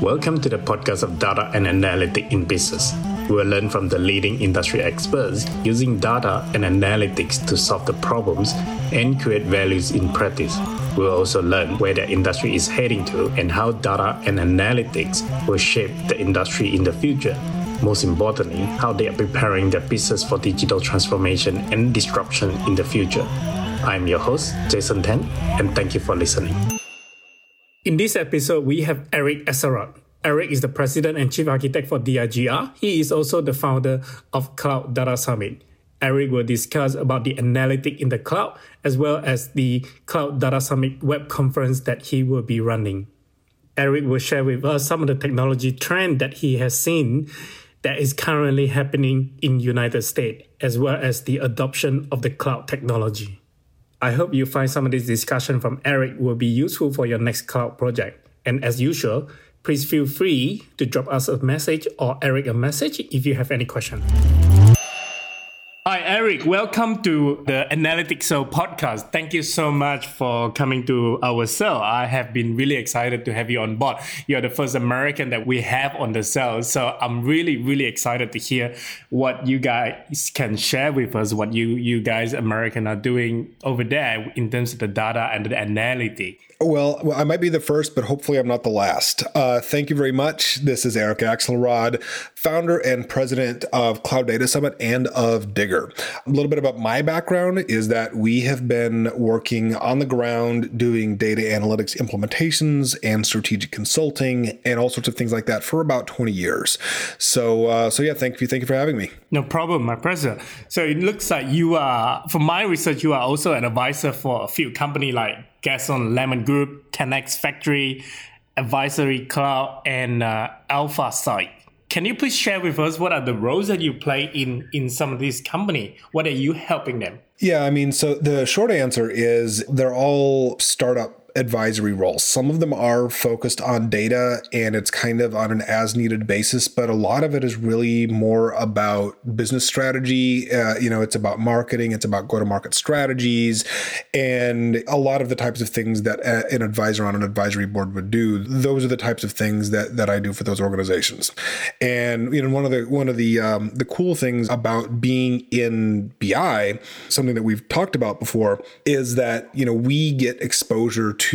Welcome to the podcast of Data and Analytics in Business. We will learn from the leading industry experts using data and analytics to solve the problems and create values in practice. We will also learn where the industry is heading to and how data and analytics will shape the industry in the future. Most importantly, how they are preparing their business for digital transformation and disruption in the future. I'm your host, Jason Tan, and thank you for listening. In this episode, we have Eric Axelrod. Eric is the president and chief architect for DIGR. He is also the founder of Cloud Data Summit. Eric will discuss about the analytic in the cloud as well as the Cloud Data Summit web conference that he will be running. Eric will share with us some of the technology trend that he has seen that is currently happening in United States as well as the adoption of the cloud technology. I hope you find some of this discussion from Eric will be useful for your next cloud project. And as usual, please feel free to drop us a message or Eric a message if you have any question. Hi, Eric. Welcome to the Analytics Show podcast. Thank you so much for coming to our show. I have been really excited to have you on board. You're the first American that we have on the show. So I'm really, really excited to hear what you guys can share with us, what you, you guys American are doing over there in terms of the data and the analytics. Well, well, I might be the first, but hopefully I'm not the last. Uh, thank you very much. This is Eric Axelrod, founder and president of Cloud Data Summit and of DIGR. A little bit about my background is that we have been working on the ground doing data analytics implementations and strategic consulting and all sorts of things like that for about 20 years. So, uh, so yeah, thank you, thank you for having me. No problem, my pleasure. So it looks like you are, for my research, you are also an advisor for a few company like Gaston Lemon Group, Connect Factory, Advisory Cloud, and uh, Alpha Site. Can you please share with us what are the roles that you play in in some of these company? What are you helping them? Yeah, I mean, so the short answer is they're all startup advisory roles. Some of them are focused on data and it's kind of on an as needed basis, but a lot of it is really more about business strategy. Uh, you know, it's about marketing, it's about go to market strategies, and a lot of the types of things that an advisor on an advisory board would do. Those are the types of things that that I do for those organizations. And you know, one of the one of the um, the cool things about being in BI, something that we've talked about before, is that you know we get exposure to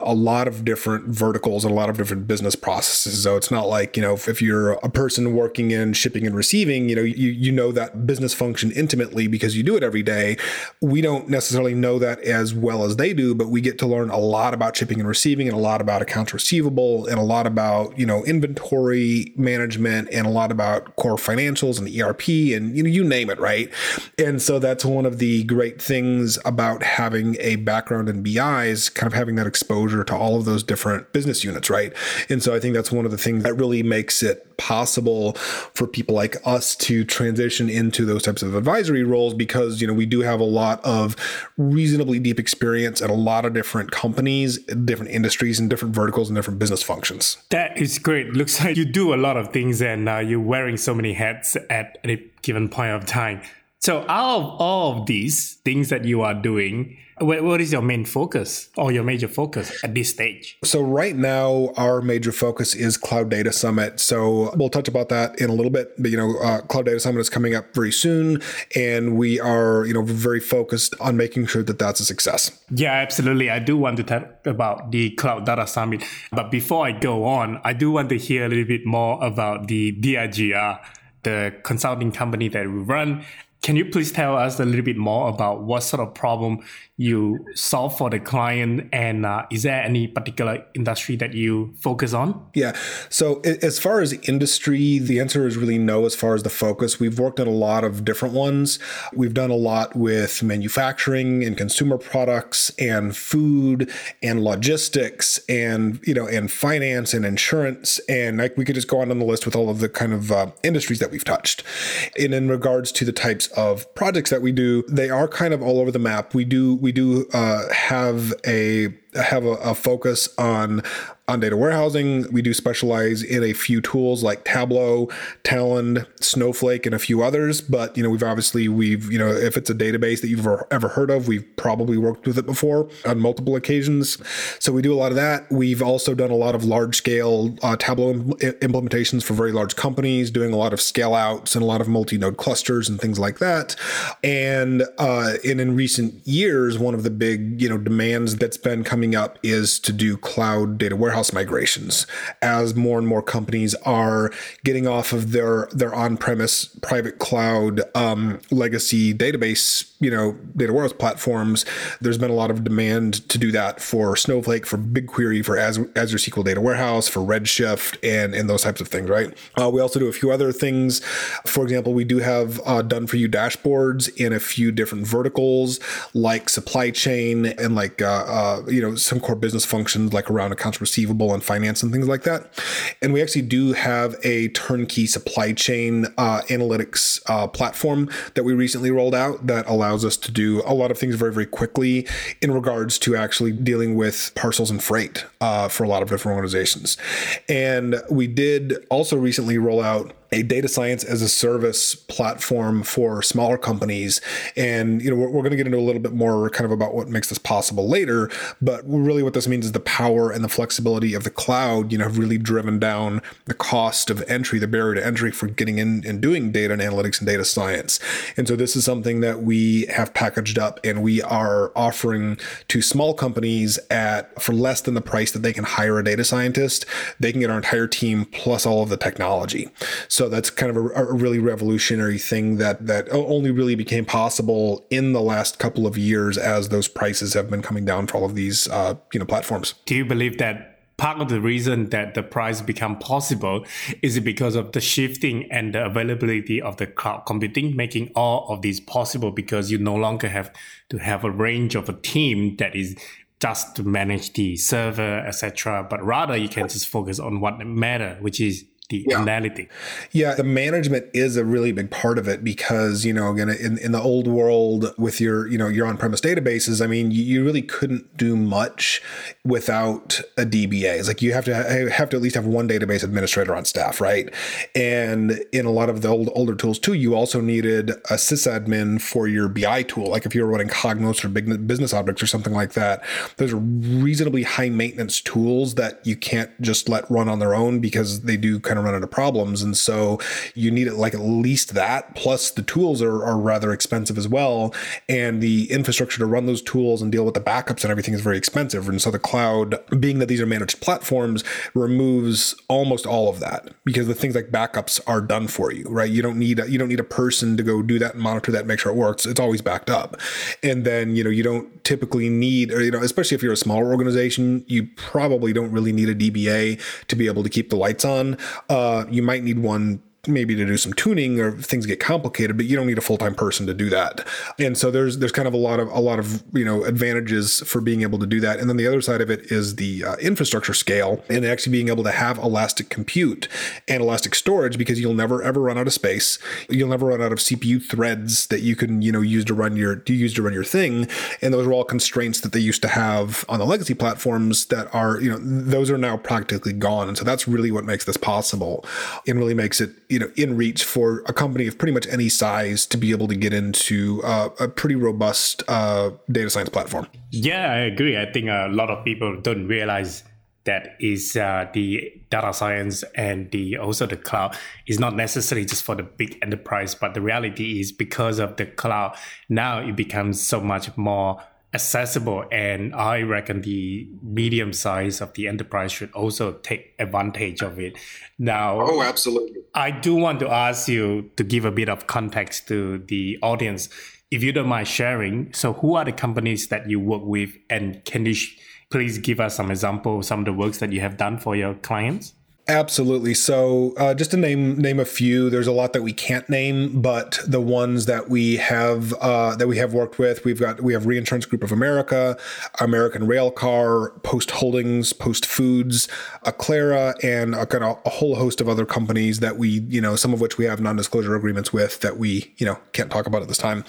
a lot of different verticals and a lot of different business processes. So it's not like, you know, if, if you're a person working in shipping and receiving, you know, you, you know that business function intimately because you do it every day. We don't necessarily know that as well as they do, but we get to learn a lot about shipping and receiving and a lot about accounts receivable and a lot about, you know, inventory management and a lot about core financials and ERP and, you know, you name it, right? And so that's one of the great things about having a background in BI is kind of having that exposure to all of those different business units, right? And so I think that's one of the things that really makes it possible for people like us to transition into those types of advisory roles because, you know, we do have a lot of reasonably deep experience at a lot of different companies, different industries, and different verticals and different business functions. That is great. Looks like you do a lot of things and uh, you're wearing so many hats at any given point of time. So, out of all of these things that you are doing, what is your main focus or your major focus at this stage? So right now, our major focus is Cloud Data Summit. So we'll touch about that in a little bit. But you know, uh, Cloud Data Summit is coming up very soon, and we are you know very focused on making sure that that's a success. Yeah, absolutely. I do want to talk about the Cloud Data Summit, but before I go on, I do want to hear a little bit more about the DIGR the consulting company that we run can you please tell us a little bit more about what sort of problem you solve for the client and uh, is there any particular industry that you focus on? Yeah. So as far as industry the answer is really no as far as the focus. We've worked on a lot of different ones. We've done a lot with manufacturing and consumer products and food and logistics and you know and finance and insurance. And like we could just go on on the list with all of the kind of uh, industries that we've touched. And in regards to the types of projects that we do they are kind of all over the map. We do we do uh, have a have a, a focus on on data warehousing. We do specialize in a few tools like Tableau, Talend, Snowflake, and a few others. But you know, we've obviously we've you know if it's a database that you've ever, heard of, we've probably worked with it before on multiple occasions. So we do a lot of that. We've also done a lot of large scale uh, Tableau Im- implementations for very large companies, doing a lot of scale outs and a lot of multi node clusters and things like that. And uh, and in recent years, one of the big you know demands that's been coming up is to do cloud data warehouse migrations as more and more companies are getting off of their their on-premise private cloud um, legacy database you know data warehouse platforms. There's been a lot of demand to do that for snowflake for bigquery for azure, azure sql data warehouse for redshift and and those types of things right? Uh, we also do a few other things. For example we do have uh, done for you dashboards in a few different verticals like supply chain and like uh, uh you know some core business functions like around accounts receivable and finance and things like that and we actually do have a turnkey supply chain uh, analytics uh, platform that we recently rolled out that allows allows us to do a lot of things very, very quickly in regards to actually dealing with parcels and freight uh, for a lot of different organizations. And we did also recently roll out a data science as a service platform for smaller companies. And you know, we're, we're going to get into a little bit more kind of about what makes this possible later. But really, what this means is the power and the flexibility of the cloud. You know, have really driven down the cost of entry, the barrier to entry for getting in and doing data and analytics and data science. And so this is something that we have packaged up and we are offering to small companies at for less than the price that they can hire a data scientist. They can get our entire team plus all of the technology. So so that's kind of a, a, really revolutionary thing that that only really became possible in the last couple of years as those prices have been coming down for all of these uh, you know platforms. Do you believe that part of the reason that the price become possible is because of the shifting and the availability of the cloud computing making all of these possible because you no longer have to have a range of a team that is just to manage the server etc but rather you can just focus on what matter which is the yeah. Yeah, the management is a really big part of it because, you know, again, in, in the old world with your, you know, your on-premise databases, I mean, you, you really couldn't do much without a DBA. It's like you have to have to at least have one database administrator on staff, right? And in a lot of the old older tools too, you also needed a sysadmin for your BI tool. Like if you were running Cognos or big business objects or something like that, those are reasonably high maintenance tools that you can't just let run on their own because they do kind of run into problems. And so you need it like at least that. Plus the tools are, are rather expensive as well. And the infrastructure to run those tools and deal with the backups and everything is very expensive. And so the cloud, being that these are managed platforms, removes almost all of that because the things like backups are done for you, right? You don't need a, you don't need a person to go do that and monitor that and make sure it works. It's always backed up. And then, you know, you don't typically need, or, you know, especially if you're a smaller organization, you probably don't really need a DBA to be able to keep the lights on. Uh, you might need one maybe to do some tuning or things get complicated, but you don't need a full-time person to do that. And so there's there's kind of a lot of a lot of you know advantages for being able to do that. And then the other side of it is the uh, infrastructure scale and actually being able to have elastic compute and elastic storage because you'll never ever run out of space. You'll never run out of CPU threads that you can you know use to run your to use to run your thing. And those are all constraints that they used to have on the legacy platforms that are you know those are now practically gone. And so that's really what makes this possible and really makes it you know in reach for a company of pretty much any size to be able to get into uh, a pretty robust uh, data science platform. Yeah, I agree. I think a lot of people don't realize that is uh, the data science and the also the cloud is not necessarily just for the big enterprise, but the reality is because of the cloud now it becomes so much more accessible and i reckon the medium size of the enterprise should also take advantage of it. Now oh absolutely. I do want to ask you to give a bit of context to the audience if you don't mind sharing. So who are the companies that you work with and can you sh- please give us some examples some of the works that you have done for your clients Absolutely. So, uh, just to name name a few, there's a lot that we can't name, but the ones that we have uh, that we have worked with, we've got we have Reinsurance Group of America, American Railcar, Post Holdings, Post Foods, Aclara, and a, kind of a whole host of other companies that we, you know, some of which we have non-disclosure agreements with that we, you know, can't talk about at this time.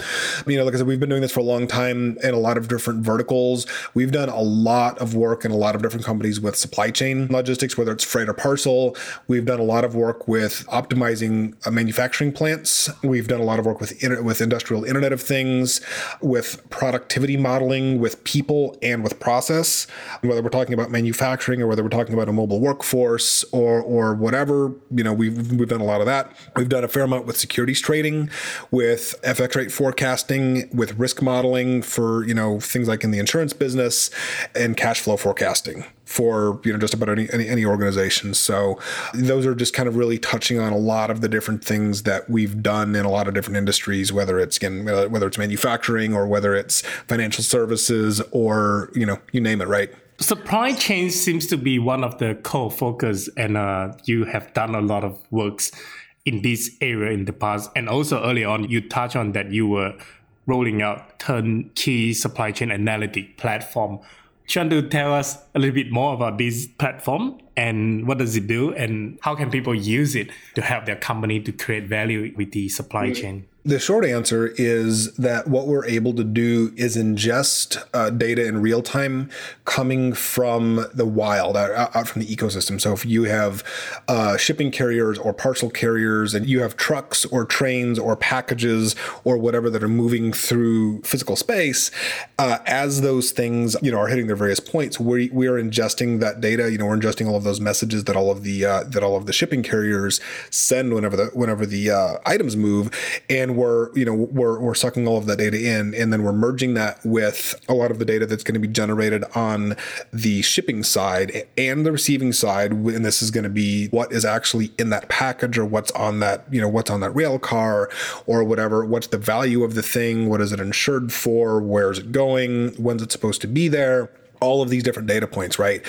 You know, like I said, we've been doing this for a long time in a lot of different verticals. We've done a lot of work in a lot of different companies with supply chain logistics, whether it's freight or parcel parcel. We've done a lot of work with optimizing uh, manufacturing plants. We've done a lot of work with with industrial Internet of Things, with productivity modeling, with people and with process. Whether we're talking about manufacturing or whether we're talking about a mobile workforce or or whatever, you know, we've we've done a lot of that. We've done a fair amount with securities trading, with FX rate forecasting, with risk modeling for you know things like in the insurance business, and cash flow forecasting for you know just about any, any, any organization. So those are just kind of really touching on a lot of the different things that we've done in a lot of different industries, whether it's again uh, whether it's manufacturing or whether it's financial services or you know you name it, right? Supply chain seems to be one of the core focus, and uh, you have done a lot of works in this area in the past, and also early on you touched on that you were rolling out turnkey supply chain analytic platform trying to tell us a little bit more about this platform and what does it do and how can people use it to help their company to create value with the supply chain? The short answer is that what we're able to do is ingest uh, data in real time coming from the wild, out, out, from the ecosystem. So if you have uh, shipping carriers or parcel carriers, and you have trucks or trains or packages or whatever that are moving through physical space, uh, as those things you know are hitting their various points, we we are ingesting that data. You know, we're ingesting all of those messages that all of the uh, that all of the shipping carriers send whenever the whenever the uh, items move, and we're you know we're we're sucking all of that data in, and then we're merging that with a lot of the data that's going to be generated on the shipping side and the receiving side, and this is going to be what is actually in that package or what's on that you know what's on that rail car or whatever. What's the value of the thing? What is it insured for? Where is it going? When's it supposed to be there? All of these different data points, right?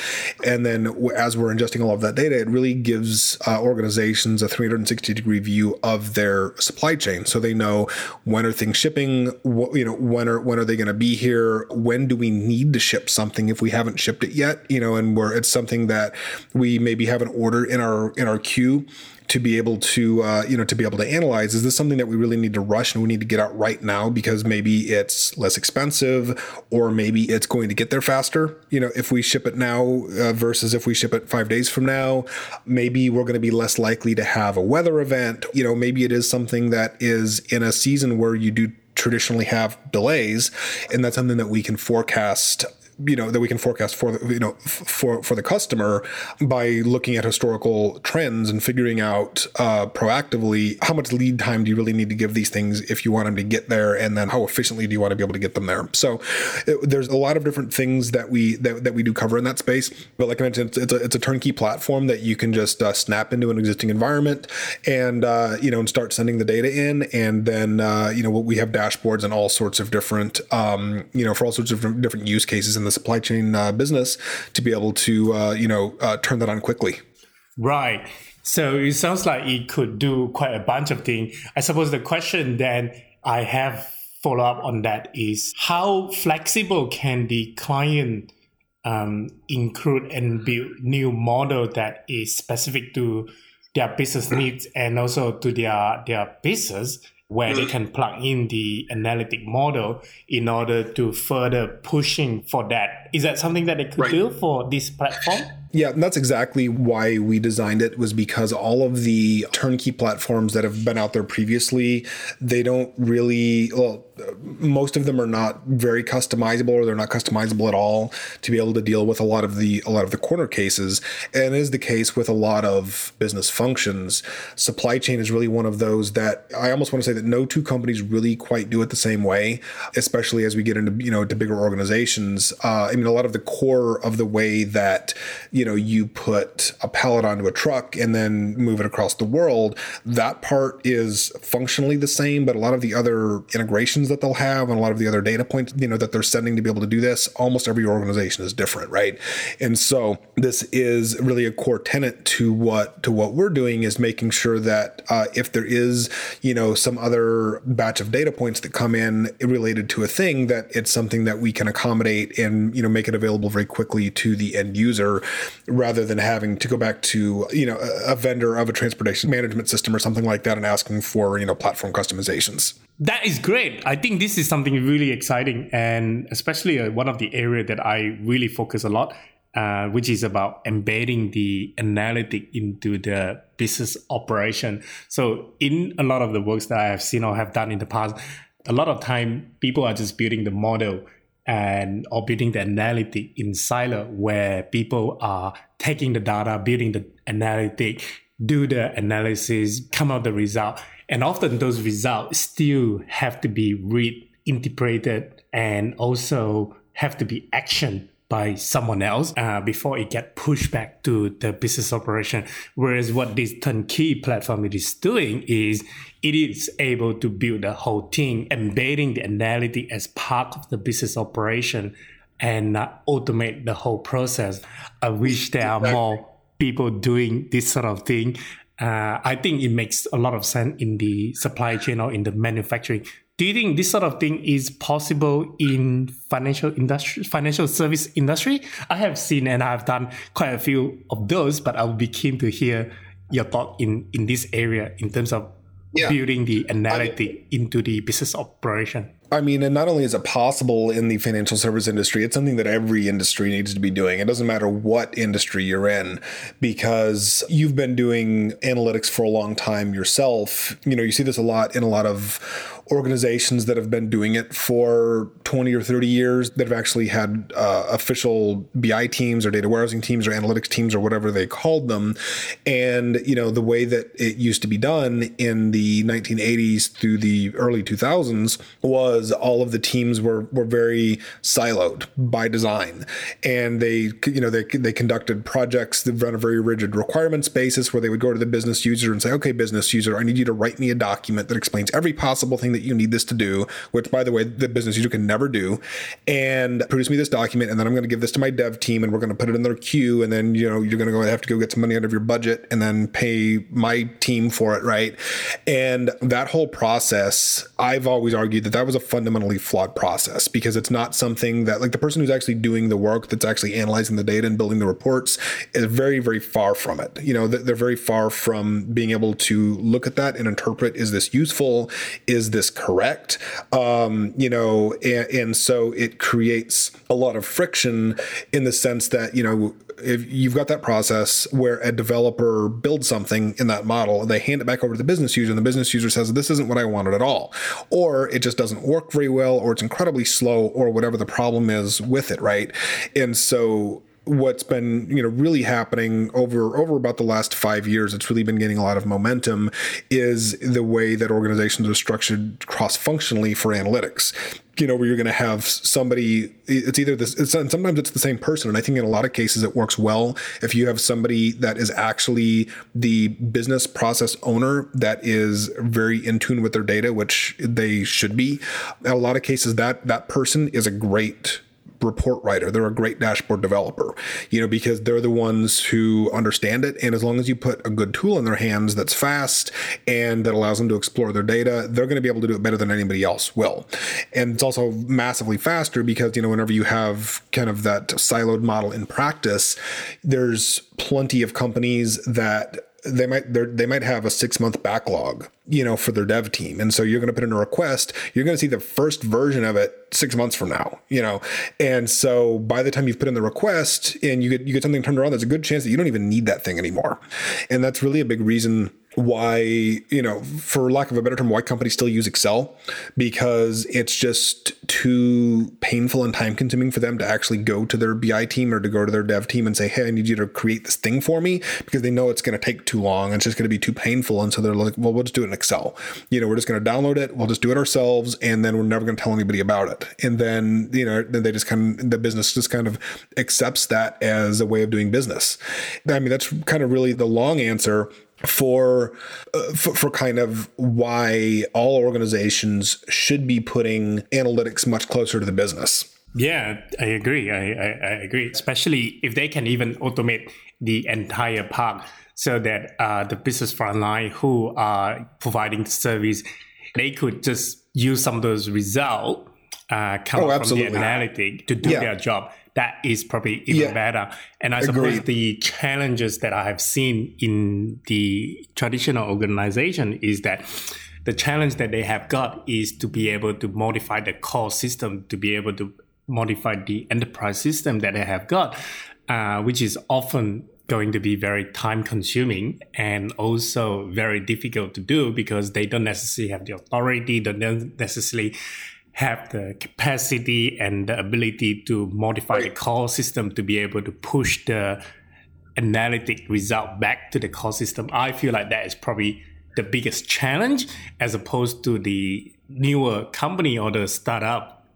And then as we're ingesting all of that data, it really gives uh, organizations a 360 degree view of their supply chain, so they know when are things shipping, what, you know, when are when are they going to be here, when do we need to ship something if we haven't shipped it yet, you know, and where it's something that we maybe have an order in our in our queue to be able to uh, you know to be able to analyze is this something that we really need to rush and we need to get out right now because maybe it's less expensive or maybe it's going to get there faster? You know if we ship it now uh, versus if we ship it five days from now maybe we're going to be less likely to have a weather event. You know maybe it is something that is in a season where you do traditionally have delays and that's something that we can forecast you know that we can forecast for the you know for for the customer by looking at historical trends and figuring out uh, proactively how much lead time do you really need to give these things if you want them to get there and then how efficiently do you want to be able to get them there. So it, there's a lot of different things that we that, that we do cover in that space but like i mentioned it's, it's a, it's a turnkey platform that you can just uh, snap into an existing environment and uh, you know and start sending the data in and then uh, you know we have dashboards and all sorts of different um, you know for all sorts of different use cases the supply chain uh, business to be able to uh, you know uh, turn that on quickly. Right. So it sounds like it could do quite a bunch of things. I suppose the question then I have follow up on that is how flexible can the client um, include and build new model that is specific to their business needs and also to their their business where they mm. can plug in the analytic model in order to further pushing for that. Is that something that they could right. do for this platform? Yeah, that's exactly why we designed it was because all of the turnkey platforms that have been out there previously, they don't really well most of them are not very customizable or they're not customizable at all to be able to deal with a lot of the a lot of the corner cases and is the case with a lot of business functions supply chain is really one of those that i almost want to say that no two companies really quite do it the same way especially as we get into you know to bigger organizations uh, i mean a lot of the core of the way that you know, you put a pallet onto a truck and then move it across the world. That part is functionally the same, but a lot of the other integrations that they'll have and a lot of the other data points, you know, that they're sending to be able to do this, almost every organization is different, right? And so this is really a core tenet to what to what we're doing is making sure that uh, if there is, you know, some other batch of data points that come in related to a thing, that it's something that we can accommodate and you know make it available very quickly to the end user, rather than having to go back to you know a, vendor of a transportation management system or something like that and asking for you know platform customizations. That is great. Think this is something really exciting, and especially uh, one of the area that I really focus a lot, uh, which is about embedding the analytic into the business operation. So, in a lot of the works that I have seen or have done in the past, a lot of time people are just building the model and or building the analytic in silo, where people are taking the data, building the analytic, do the analysis, come out the result and often those results still have to be read, interpreted, and also have to be actioned by someone else uh, before it get pushed back to the business operation. Whereas what this turnkey platform is doing is it is able to build a whole team, embedding the analytic as part of the business operation and uh, automate the whole process. I wish there are more people doing this sort of thing uh, I think it makes a lot of sense in the supply chain or in the manufacturing. Do you think this sort of thing is possible in financial industry, financial service industry? I have seen and I've done quite a few of those, but I would be keen to hear your thought in in this area in terms of yeah. building the analytic I mean, into the business operation. I mean, and not only is it possible in the financial service industry, it's something that every industry needs to be doing. It doesn't matter what industry you're in, because you've been doing analytics for a long time yourself. You know, you see this a lot in a lot of organizations that have been doing it for 20 or 30 years that have actually had uh, official BI teams or data warehousing teams or analytics teams or whatever they called them. And, you know, the way that it used to be done in the 1980s through the early 2000s was all of the teams were, were very siloed by design. And they, you know, they, they conducted projects that run a very rigid requirements basis where they would go to the business user and say, okay, business user, I need you to write me a document that explains every possible thing that you need this to do, which by the way, the business user can never do, and produce me this document, and then I'm going to give this to my dev team, and we're going to put it in their queue, and then you know you're going to go have to go get some money out of your budget, and then pay my team for it, right? And that whole process, I've always argued that that was a fundamentally flawed process because it's not something that like the person who's actually doing the work, that's actually analyzing the data and building the reports, is very very far from it. You know, they're very far from being able to look at that and interpret: is this useful? Is this is correct. Um, you know, and, and so it creates a lot of friction in the sense that, you know, if you've got that process where a developer builds something in that model and they hand it back over to the business user and the business user says this isn't what i wanted at all or it just doesn't work very well or it's incredibly slow or whatever the problem is with it right and so what's been you know really happening over over about the last five years it's really been gaining a lot of momentum is the way that organizations are structured cross functionally for analytics. You know where you're going to have somebody it's either this it's, sometimes it's the same person and i think in a lot of cases it works well if you have somebody that is actually the business process owner that is very in tune with their data which they should be. In a lot of cases that that person is a great report writer. They're a great dashboard developer, you know, because they're the ones who understand it. And as long as you put a good tool in their hands that's fast and that allows them to explore their data, they're going to be able to do it better than anybody else will. And it's also massively faster because, you know, whenever you have kind of that siloed model in practice, there's plenty of companies that they might they might have a six month backlog, you know, for their dev team, and so you're going to put in a request. You're going to see the first version of it six months from now, you know, and so by the time you've put in the request and you get you get something turned around, there's a good chance that you don't even need that thing anymore, and that's really a big reason why you know for lack of a better term why companies still use excel because it's just too painful and time consuming for them to actually go to their bi team or to go to their dev team and say hey i need you to create this thing for me because they know it's going to take too long and it's just going to be too painful. And so they're like well we'll just do it in excel. You know we're just going to download it we'll just do it ourselves and then we're never going to tell anybody about it. And then you know then they just kind of the business just kind of accepts that as a way of doing business. I mean that's kind of really the long answer for, uh, for, for kind of why all organizations should be putting analytics much closer to the business. Yeah, I agree. I, I, I, agree, especially if they can even automate the entire part so that uh, the business frontline who are providing the service, they could just use some of those results uh, come oh, from the analytic to do yeah. their job that is probably even yeah. better. And I suppose the challenges that I have seen in the traditional organization is that the challenge that they have got is to be able to modify the core system, to be able to modify the enterprise system that they have got, uh, which is often going to be very time consuming and also very difficult to do because they don't necessarily have the authority, they don't necessarily have the capacity and the ability to modify right. the call system to be able to push the analytic result back to the call system. I feel like that is probably the biggest challenge as opposed to the newer company or the startup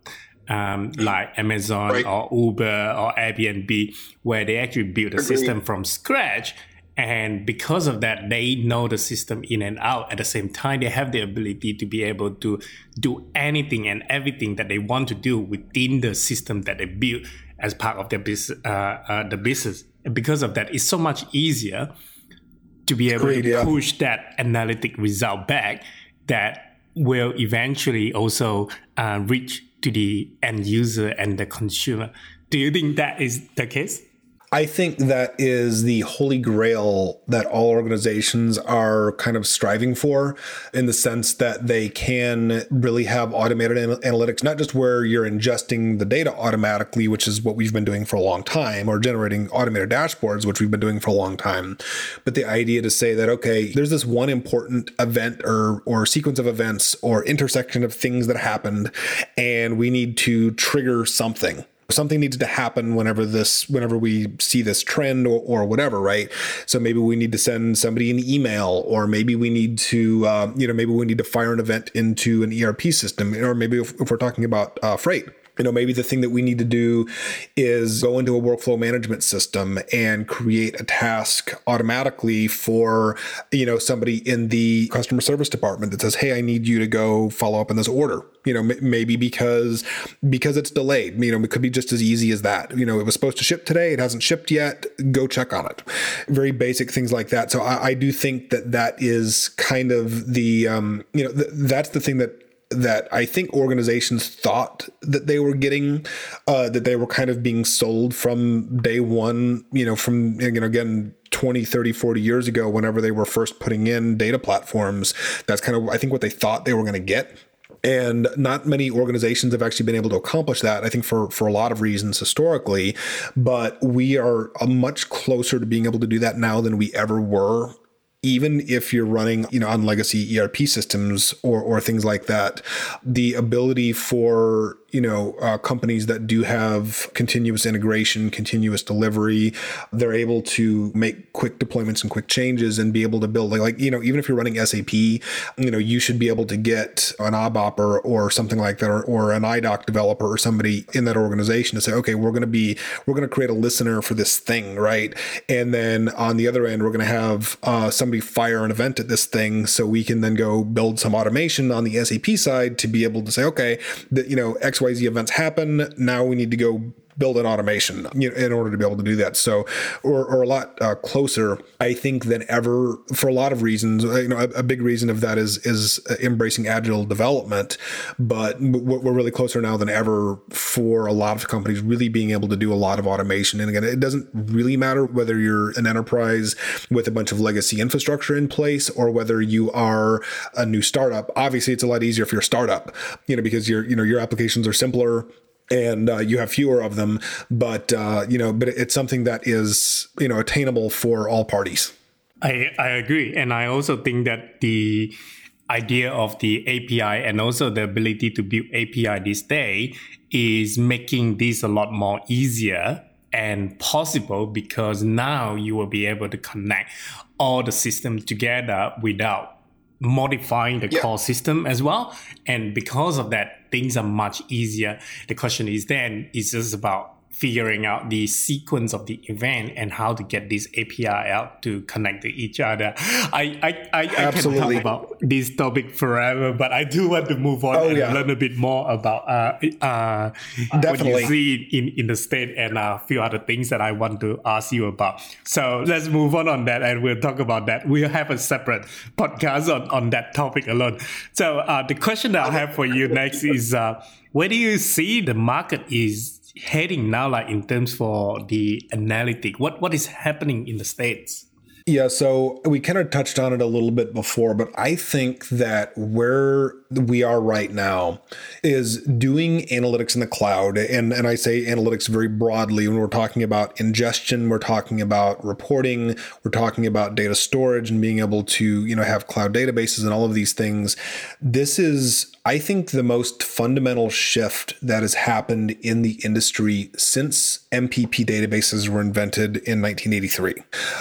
um, like Amazon right. or Uber or Airbnb, where they actually build a Agreed. system from scratch and because of that, they know the system in and out. At the same time, they have the ability to be able to do anything and everything that they want to do within the system that they build as part of their business. Uh, uh, the business. And because of that, it's so much easier to be able Great, to yeah. push that analytic result back that will eventually also uh, reach to the end user and the consumer. Do you think that is the case? I think that is the holy grail that all organizations are kind of striving for in the sense that they can really have automated analytics, not just where you're ingesting the data automatically, which is what we've been doing for a long time, or generating automated dashboards, which we've been doing for a long time. But the idea to say that, okay, there's this one important event or, or sequence of events or intersection of things that happened, and we need to trigger something something needs to happen whenever this whenever we see this trend or, or whatever right? So maybe we need to send somebody an email or maybe we need to uh, you know maybe we need to fire an event into an erp system or maybe if, if we're talking about uh, freight you know maybe the thing that we need to do is go into a workflow management system and create a task automatically for you know somebody in the customer service department that says hey i need you to go follow up on this order. You know m- maybe because because it's delayed you know it could be just as easy as that. You know it was supposed to ship today it hasn't shipped yet go check on it. Very basic things like that. So i, I do think that that is kind of the um, you know th- that's the thing that that I think organizations thought that they were getting, uh, that they were kind of being sold from day one, you know, from, you know, again, 20, 30, 40 years ago, whenever they were first putting in data platforms. That's kind of, I think, what they thought they were going to get. And not many organizations have actually been able to accomplish that. I think for for a lot of reasons historically, but we are much closer to being able to do that now than we ever were even if you're running you know on legacy ERP systems or or things like that, the ability for you know uh, companies that do have continuous integration continuous delivery they're able to make quick deployments and quick changes and be able to build like, like you know even if you're running sap you know you should be able to get an ABAP or, or something like that or, or an idoc developer or somebody in that organization to say okay we're going to be we're going to create a listener for this thing right? And then on the other end we're going to have uh, somebody fire an event at this thing so we can then go build some automation on the sap side to be able to say okay that you know x XYZ events happen. Now we need to go build an automation you know, in order to be able to do that. So, or, or a lot uh, closer, I think, than ever for a lot of reasons. Uh, you know, a, a, big reason of that is is embracing agile development, but we're really closer now than ever for a lot of companies really being able to do a lot of automation. And again, it doesn't really matter whether you're an enterprise with a bunch of legacy infrastructure in place or whether you are a new startup. Obviously, it's a lot easier if you're a startup, you know, because your you know your applications are simpler and uh, you have fewer of them but uh, you know but it's something that is you know attainable for all parties I, I agree. And I also think that the idea of the API and also the ability to build API this day is making this a lot more easier and possible because now you will be able to connect all the systems together without modifying the yeah. core system as well. And because of that, things are much easier. The question is then, it's just about figuring out the sequence of the event and how to get this API out to connect to each other. I I, I, I can talk about this topic forever, but I do want to move on oh, and yeah. learn a bit more about uh, uh, what you see in, in the state and a few other things that I want to ask you about. So let's move on on that and we'll talk about that. We'll have a separate podcast on, on that topic alone. So uh, the question that I have for you next is uh, where do you see the market is heading now like in terms for the analytic. What what is happening in the states? Yeah, so we kind of touched on it a little bit before, but I think that where we are right now is doing analytics in the cloud. And, and I say analytics very broadly when we're talking about ingestion, we're talking about reporting, we're talking about data storage and being able to, you know, have cloud databases and all of these things. This is I think the most fundamental shift that has happened in the industry since MPP databases were invented in 1983.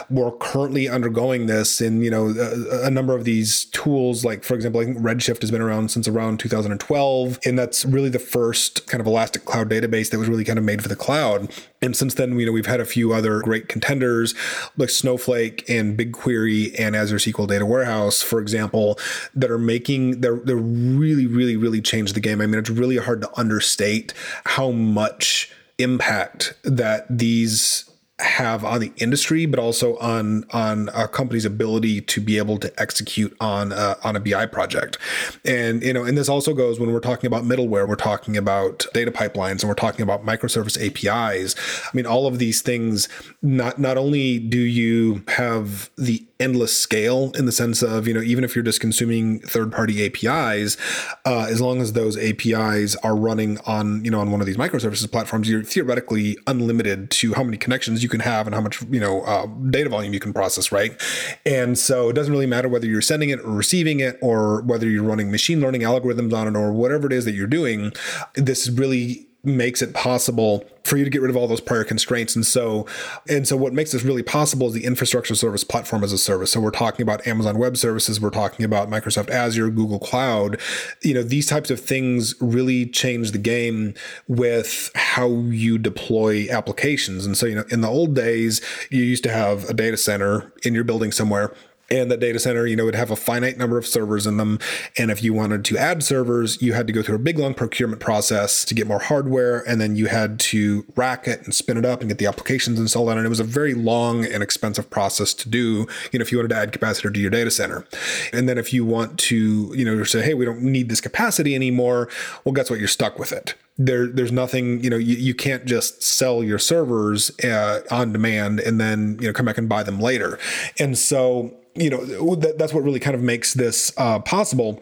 We're currently undergoing this in, you know, a, a number of these tools, like, for example, I think Redshift has been around since around 2012. And that's really the first kind of elastic cloud database that was really kind of made for the cloud. And since then, you know, we've had a few other great contenders like Snowflake and BigQuery and Azure SQL Data Warehouse, for example, that are making, they're, they're really, really, really changed the game. I mean, it's really hard to understate how much impact that these have on the industry, but also on on a company's ability to be able to execute on a, on a BI project. And you know, and this also goes when we're talking about middleware, we're talking about data pipelines, and we're talking about microservice APIs. I mean, all of these things. Not not only do you have the endless scale in the sense of you know even if you're just consuming third party apis uh, as long as those apis are running on you know on one of these microservices platforms you're theoretically unlimited to how many connections you can have and how much you know uh, data volume you can process right? And so it doesn't really matter whether you're sending it or receiving it or whether you're running machine learning algorithms on it or whatever it is that you're doing this really makes it possible for you to get rid of all those prior constraints. And so, and so what makes this really possible is the infrastructure service platform as a service. So we're talking about Amazon Web Services, we're talking about Microsoft Azure, Google Cloud. You know, these types of things really change the game with how you deploy applications. And so, you know, in the old days, you used to have a data center in your building somewhere and the data center you know would have a finite number of servers in them. And if you wanted to add servers you had to go through a big long procurement process to get more hardware and then you had to rack it and spin it up and get the applications installed on it. And it was a very long and expensive process to do you know if you wanted to add capacity to your data center. And then if you want to you know say hey we don't need this capacity anymore well guess what? You're stuck with it. There there's nothing you know you, you can't just sell your servers uh, on demand and then you know come back and buy them later. And so you know that, that's what really kind of makes this uh, possible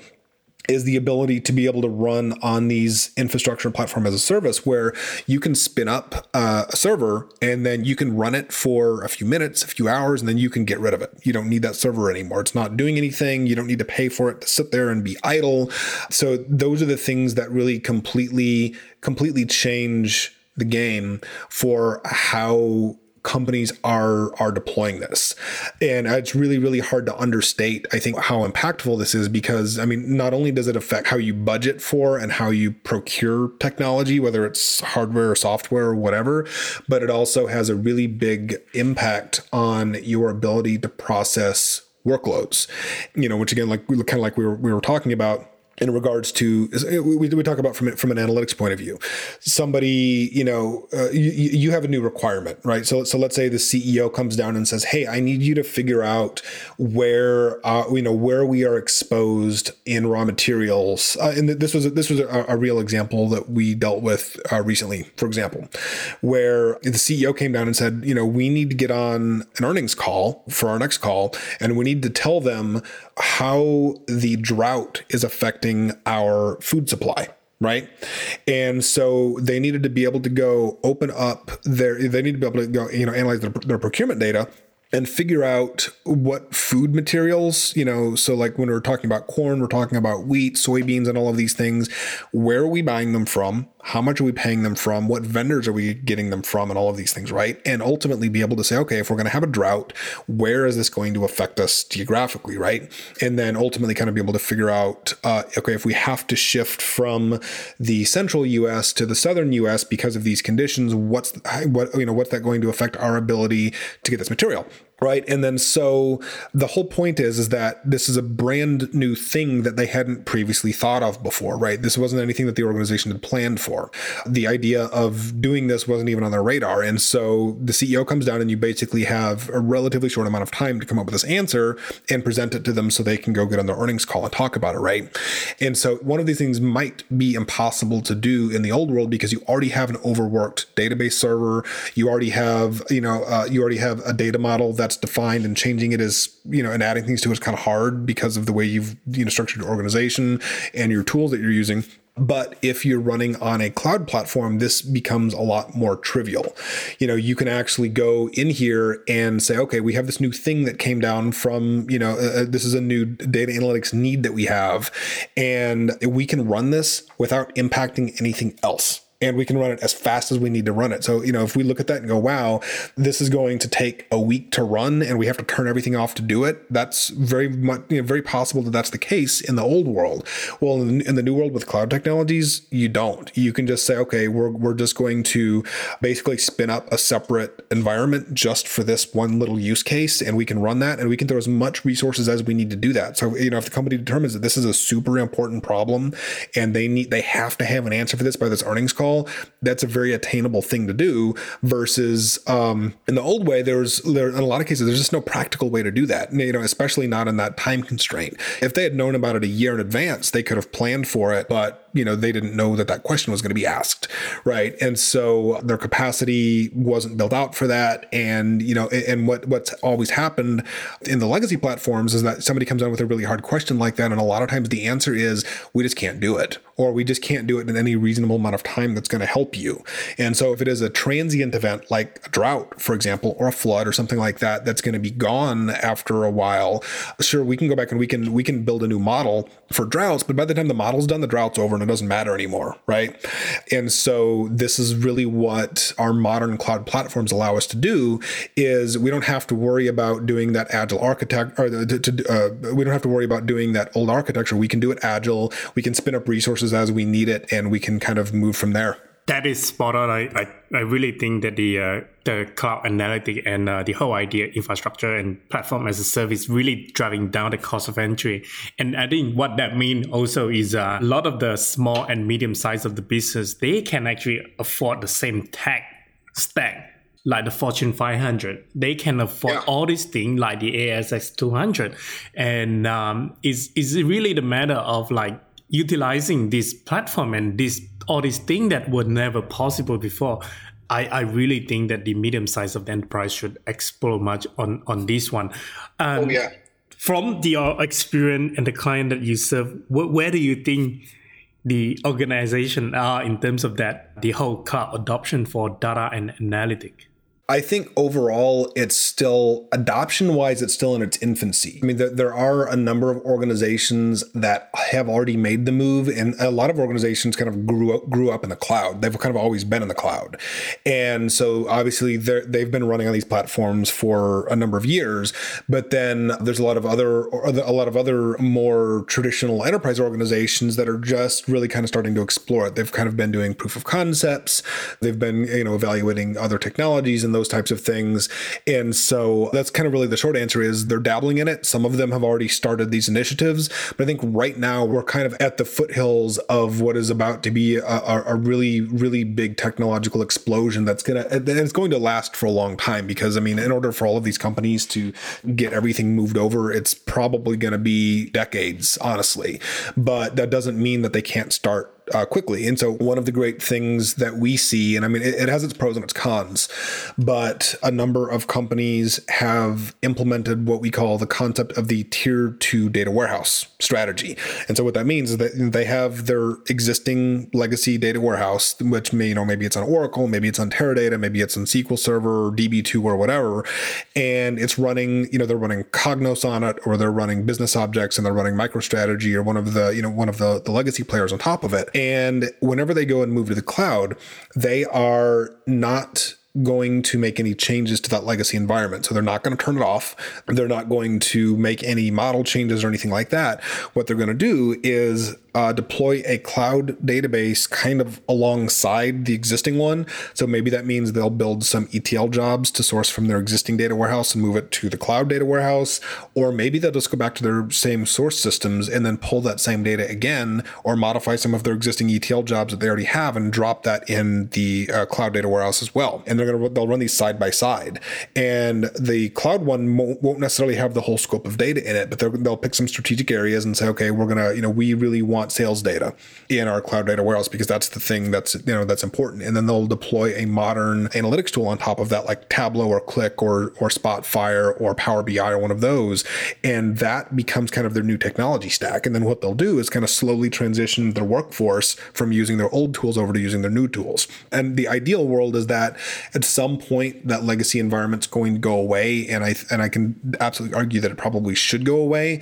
is the ability to be able to run on these infrastructure platform as a service where you can spin up uh, a server and then you can run it for a few minutes, a few hours, and then you can get rid of it. You don't need that server anymore. It's not doing anything. You don't need to pay for it to sit there and be idle. So those are the things that really completely, completely change the game for how companies are are deploying this. And it's really really hard to understate i think how impactful this is because i mean not only does it affect how you budget for and how you procure technology whether it's hardware or software or whatever but it also has a really big impact on your ability to process workloads. You know which again like kind of like we were we were talking about in regards to we, we talk about from from an analytics point of view. Somebody you know uh, you, you have a new requirement right? So so let's say the ceo comes down and says hey i need you to figure out where uh, you know where we are exposed in raw materials. Uh, and this was this was a, a, real example that we dealt with uh, recently. For example where the ceo came down and said you know we need to get on an earnings call for our next call and we need to tell them how the drought is affecting our food supply right and so they needed to be able to go open up their they need to be able to go you know analyze their, their procurement data and figure out what food materials, you know, so like when we're talking about corn, we're talking about wheat, soybeans, and all of these things, where are we buying them from? How much are we paying them from? What vendors are we getting them from? And all of these things, right? And ultimately be able to say, okay, if we're going to have a drought, where is this going to affect us geographically, right? And then ultimately kind of be able to figure out, uh, okay, if we have to shift from the central U.S. to the southern U.S. because of these conditions, what's what you know what's that going to affect our ability to get this material? Right? And then so the whole point is is that this is a brand new thing that they hadn't previously thought of before right? This wasn't anything that the organization had planned for. The idea of doing this wasn't even on their radar. And so the ceo comes down and you basically have a relatively short amount of time to come up with this answer and present it to them so they can go get on their earnings call and talk about it right? And so one of these things might be impossible to do in the old world because you already have an overworked database server. You already have you know uh, you already have a data model that that's defined and changing it is, you know, and adding things to it is kind of hard because of the way you've, you know, structured your organization and your tools that you're using. But if you're running on a cloud platform, this becomes a lot more trivial. You know, you can actually go in here and say, okay, we have this new thing that came down from, you know, uh, uh this is a new data analytics need that we have. And we can run this without impacting anything else and we can run it as fast as we need to run it. So, you know, if we look at that and go, wow, this is going to take a week to run and we have to turn everything off to do it, that's very much, you know, very possible that that's the case in the old world. Well, in, in the new world with cloud technologies, you don't. You can just say, okay, we're, we're just going to basically spin up a separate environment just for this one little use case and we can run that and we can throw as much resources as we need to do that. So, you know, if the company determines that this is a super important problem and they need, they have to have an answer for this by this earnings call, call, that's a very attainable thing to do. Versus um, in the old way, there's there in a lot of cases there's just no practical way to do that. You know, especially not in that time constraint. If they had known about it a year in advance, they could have planned for it, but you know they didn't know that that question was going to be asked right and so their capacity wasn't built out for that and you know and what what's always happened in the legacy platforms is that somebody comes down with a really hard question like that and a lot of times the answer is we just can't do it or we just can't do it in any reasonable amount of time that's going to help you and so if it is a transient event like a drought for example or a flood or something like that that's going to be gone after a while sure we can go back and we can we can build a new model for droughts but by the time the model's done the drought's over and it doesn't matter anymore, right? And so this is really what our modern cloud platforms allow us to do is we don't have to worry about doing that agile architect or to, uh, we don't have to worry about doing that old architecture. We can do it agile. We can spin up resources as we need it, and we can kind of move from there. That is spot on. I, I, I really think that the uh, the cloud analytic and uh, the whole idea infrastructure and platform as a service really driving down the cost of entry. And I think what that means also is uh, a lot of the small and medium size of the business they can actually afford the same tech stack like the Fortune 500. They can afford yeah. all these things like the ASX 200, and um, is is really the matter of like utilizing this platform and this all these things that were never possible before. I, I really think that the medium size of the enterprise should explore much on, on this one. Um, oh, yeah. From the experience and the client that you serve, wh- where do you think the organization are in terms of that, the whole cloud adoption for data and analytic? I think overall, it's still adoption wise, it's still in its infancy. I mean, there, there, are a number of organizations that have already made the move, and a lot of organizations kind of grew up, grew up in the cloud. They've kind of always been in the cloud, and so obviously they've been running on these platforms for a number of years. But then there's a lot of other a lot of other more traditional enterprise organizations that are just really kind of starting to explore it. They've kind of been doing proof of concepts. They've been you know evaluating other technologies and those types of things. And so that's kind of really the short answer is they're dabbling in it. Some of them have already started these initiatives, but I think right now we're kind of at the foothills of what is about to be a, a really, really big technological explosion that's to, and it's going to last for a long time because I mean, in order for all of these companies to get everything moved over, it's probably going to be decades, honestly. But that doesn't mean that they can't start uh, quickly. And so, one of the great things that we see, and I mean, it, it, has its pros and its cons, but a number of companies have implemented what we call the concept of the tier two data warehouse strategy. And so, what that means is that they have their existing legacy data warehouse, which may, you know, maybe it's on Oracle, maybe it's on Teradata, maybe it's on SQL Server, or DB2, or whatever, and it's running, you know, they're running Cognos on it, or they're running business objects, and they're running MicroStrategy, or one of the, you know, one of the, the legacy players on top of it. And whenever they go and move to the cloud, they are not going to make any changes to that legacy environment. So they're not going to turn it off. They're not going to make any model changes or anything like that. What they're going to do is uh, deploy a cloud database kind of alongside the existing one. So maybe that means they'll build some ETL jobs to source from their existing data warehouse and move it to the cloud data warehouse. Or maybe they'll just go back to their same source systems and then pull that same data again or modify some of their existing ETL jobs that they already have and drop that in the uh, cloud data warehouse as well. And they're going to, they'll run these side by side. And the cloud one won't necessarily have the whole scope of data in it, but they'll pick some strategic areas and say, okay, we're going to, you know, we really want want sales data in our cloud data warehouse because that's the thing that's you know that's important. And then they'll deploy a modern analytics tool on top of that, like Tableau or Qlik or or Spotfire or Power BI or one of those, and that becomes kind of their new technology stack. And then what they'll do is kind of slowly transition their workforce from using their old tools over to using their new tools. And the ideal world is that at some point that legacy environment's going to go away, and I and I can absolutely argue that it probably should go away.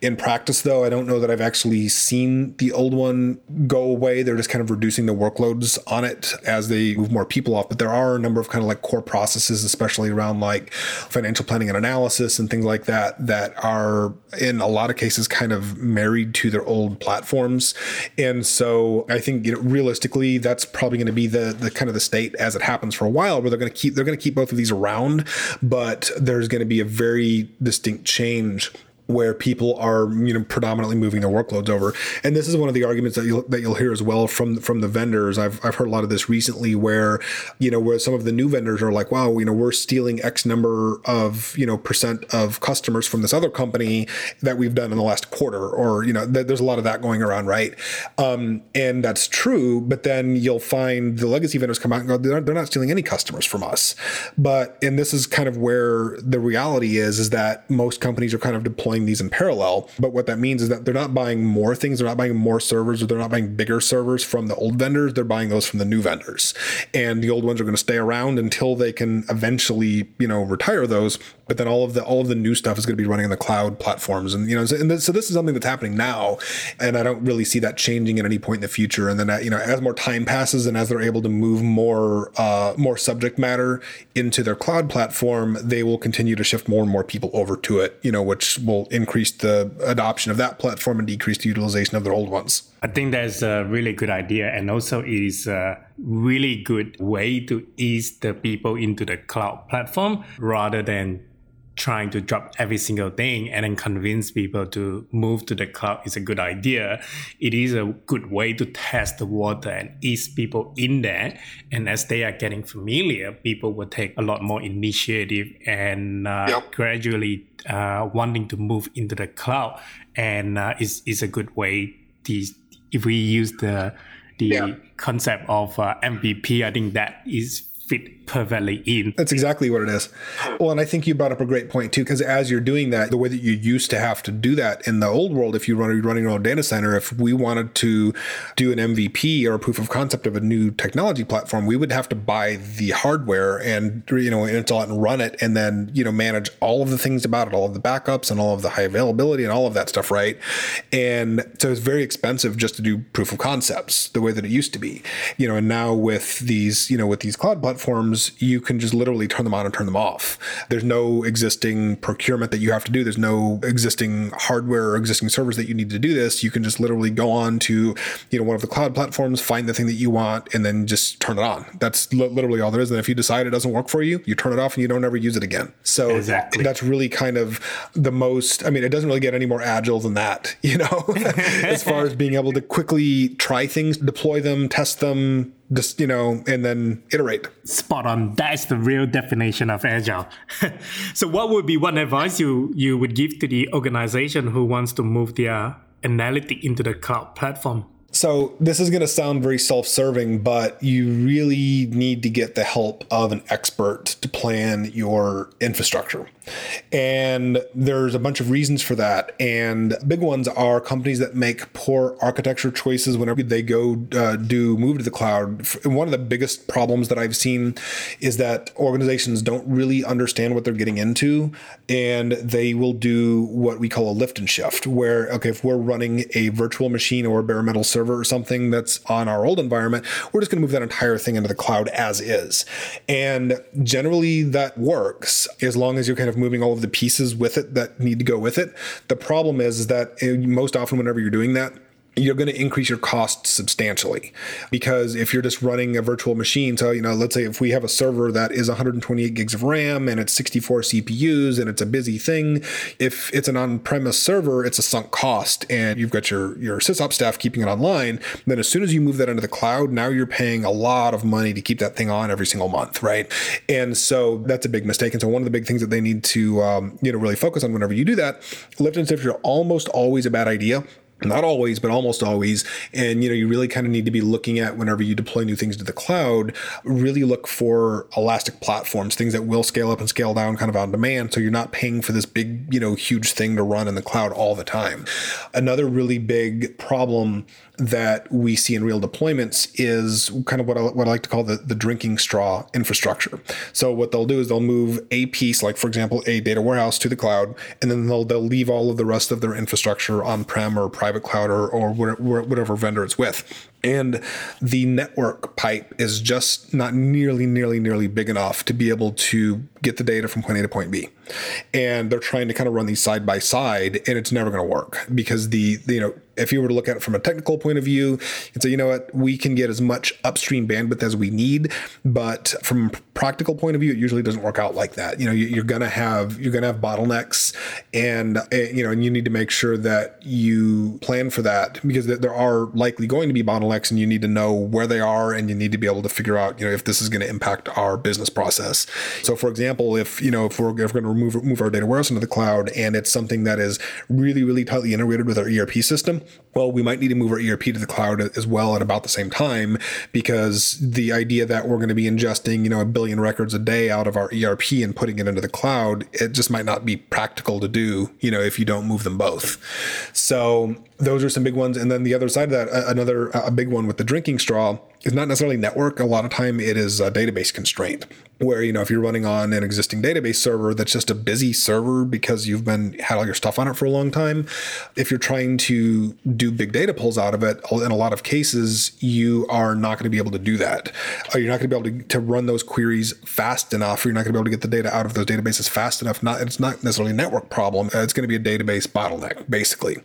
In practice, though, I don't know that I've actually seen the old one go away. They're just kind of reducing the workloads on it as they move more people off. But there are a number of kind of like core processes, especially around like financial planning and analysis and things like that, that are in a lot of cases kind of married to their old platforms. And so I think you know, realistically, that's probably going to be the the kind of the state as it happens for a while, where they're going to keep they're going to keep both of these around, but there's going to be a very distinct change where people are you know predominantly moving their workloads over. And this is one of the arguments that you'll that you'll hear as well from from the vendors. I've I've heard a lot of this recently where you know where some of the new vendors are like wow you know we're stealing x number of you know percent of customers from this other company that we've done in the last quarter or you know th- there's a lot of that going around right? Um, and that's true but then you'll find the legacy vendors come out and go they're, they're not stealing any customers from us. But and this is kind of where the reality is is that most companies are kind of deploying these in parallel. But what that means is that they're not buying more things, they're not buying more servers, or they're not buying bigger servers from the old vendors, they're buying those from the new vendors. And the old ones are going to stay around until they can eventually, you know, retire those. But then all of the all of the new stuff is going to be running on the cloud platforms, and you know, so, and so this is something that's happening now, and I don't really see that changing at any point in the future. And then you know, as more time passes, and as they're able to move more uh, more subject matter into their cloud platform, they will continue to shift more and more people over to it. You know, which will increase the adoption of that platform and decrease the utilization of their old ones. I think that's a really good idea, and also it is a really good way to ease the people into the cloud platform rather than trying to drop every single thing and then convince people to move to the cloud is a good idea. It is a good way to test the water and ease people in there. And as they are getting familiar, people will take a lot more initiative and uh, yep. gradually uh, wanting to move into the cloud. And uh, is is a good way. To, if we use the the yeah. concept of uh, MVP, I think that is fit in. That's exactly what it is. Well, and I think you brought up a great point too, because as you're doing that, the way that you used to have to do that in the old world, if you run running your own data center, if we wanted to do an MVP or a proof of concept of a new technology platform, we would have to buy the hardware and you know install it and run it, and then you know manage all of the things about it, all of the backups and all of the high availability and all of that stuff, right? And so it's very expensive just to do proof of concepts the way that it used to be, you know. And now with these, you know, with these cloud platforms platforms, you can just literally turn them on and turn them off. There's no existing procurement that you have to do. There's no existing hardware or existing servers that you need to do this. You can just literally go on to, you know, one of the cloud platforms, find the thing that you want, and then just turn it on. That's li- literally all there is. And if you decide it doesn't work for you, you turn it off and you don't ever use it again. So exactly. that's really kind of the most. I mean, it doesn't really get any more agile than that, you know, as far as being able to quickly try things, deploy them, test them, just you know and then iterate. Spot on. That's the real definition of agile. So what would be one advice you you would give to the organization who wants to move their analytic into the cloud platform So, this is going to sound very self serving, but you really need to get the help of an expert to plan your infrastructure. And there's a bunch of reasons for that. And big ones are companies that make poor architecture choices whenever they go uh, do move to the cloud. One of the biggest problems that I've seen is that organizations don't really understand what they're getting into. And they will do what we call a lift and shift, where, okay, if we're running a virtual machine or bare metal server, server or something that's on our old environment, we're just going to move that entire thing into the cloud as is. And generally that works as long as you're kind of moving all of the pieces with it that need to go with it. The problem is, is that eh, most often, whenever you're doing that, you're going to increase your cost substantially. Because if you're just running a virtual machine so you know let's say if we have a server that is 128 gigs of ram and it's 64 cpus and it's a busy thing if it's an on-premise server it's a sunk cost and you've got your your sysop staff keeping it online then as soon as you move that into the cloud now you're paying a lot of money to keep that thing on every single month right? And so that's a big mistake. And so one of the big things that they need to um, you know really focus on whenever you do that lift and shift are almost always a bad idea not always but almost always. And you know you really kind of need to be looking at whenever you deploy new things to the cloud really look for elastic platforms things that will scale up and scale down kind of on demand so you're not paying for this big you know huge thing to run in the cloud all the time. Another really big problem that we see in real deployments is kind of what I, what I like to call the, the drinking straw infrastructure. So what they'll do is they'll move a piece, like for example, a data warehouse to the cloud, and then they'll, they'll leave all of the rest of their infrastructure on-prem or private cloud or, or whatever vendor it's with and the network pipe is just not nearly nearly nearly big enough to be able to get the data from point A to point B and they're trying to kind of run these side by side and it's never going to work because the, the, you know if you were to look at it from a technical point of view and say you know what? We can get as much upstream bandwidth as we need. But from a practical point of view it usually doesn't work out like that. You know you, are going to have you're to have bottlenecks and eh, you know and you need to make sure that you plan for that because there are likely going to be bottlenecks and you need to know where they are and you need to be able to figure out you know if this is going to impact our business process. So for example if you know if we're, if we're going to move move our data warehouse into the cloud and it's something that is really really tightly integrated with our ERP system, well, we might need to move our ERP to the cloud as well at about the same time because the idea that we're going to be ingesting, you know, a billion records a day out of our ERP and putting it into the cloud, it just might not be practical to do, you know, if you don't move them both. So those are some big ones. And then the other side of that, another a big one with the drinking straw is not necessarily network. A lot of time it is a database constraint where, you know, if you're running on an existing database server that's just a busy server because you've been had all your stuff on it for a long time, if you're trying to do big data pulls out of it, in a lot of cases, you are not going to be able to do that. You're not going to be able to, to run those queries fast enough. or You're not going to be able to get the data out of those databases fast enough. Not, it's not necessarily a network problem. It's going to be a database bottleneck, basically.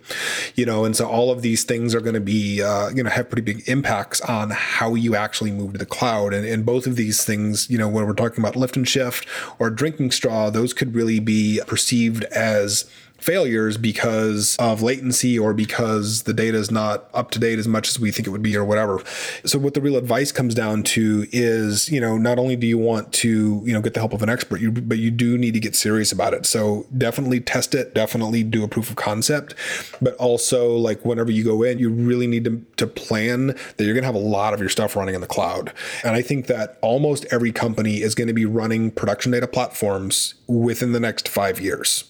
You know, and so all of these things are going to be, uh, you know, have pretty big impacts on how you actually move to the cloud. And, and both of these things, you know, when we're talking about lift and shift or drinking straw, those could really be perceived as failures because of latency or because the data is not up to date as much as we think it would be or whatever. So what the real advice comes down to is, you know, not only do you want to, you know, get the help of an expert, you but you do need to get serious about it. So definitely test it, definitely do a proof of concept, but also like whenever you go in, you really need to, to plan that you're going to have a lot of your stuff running in the cloud. And I think that almost every company is going to be running production data platforms within the next 5 years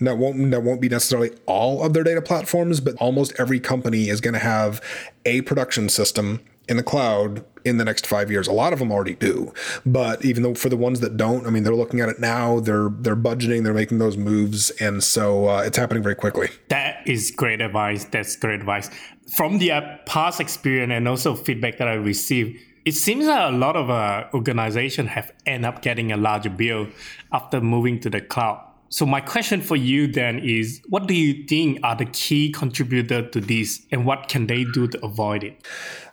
that won't that won't be necessarily all of their data platforms, but almost every company is going to have a production system in the cloud in the next five years. A lot of them already do, but even though for the ones that don't, I mean, they're looking at it now. They're they're budgeting. They're making those moves, and so uh, it's happening very quickly. That is great advice. That's great advice from the uh, past experience and also feedback that I received. It seems that a lot of uh, organizations have end up getting a larger bill after moving to the cloud so my question for you then is what do you think are the key contributors to this and what can they do to avoid it?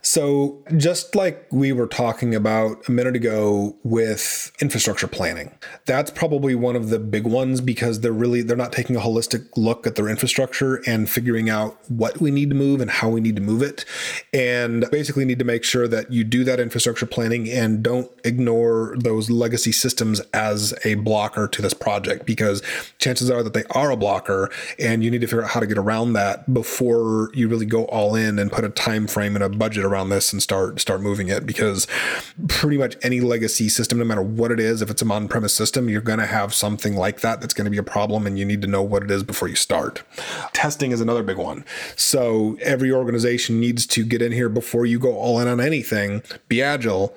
So, just like we were talking about a minute ago with infrastructure planning, that's probably one of the big ones because they're really they're not taking a holistic look at their infrastructure and figuring out what we need to move and how we need to move it. And basically need to make sure that you do that infrastructure planning and don't ignore those legacy systems as a blocker to this project because chances are that they are a blocker and you need to figure out how to get around that before you really go all in and put a time frame and a budget around this and start start moving it because pretty much any legacy system no matter what it is if it's a on-premise system you're going to have something like that that's going to be a problem and you need to know what it is before you start. Testing is another big one. So every organization needs to get in here before you go all in on anything. Be agile.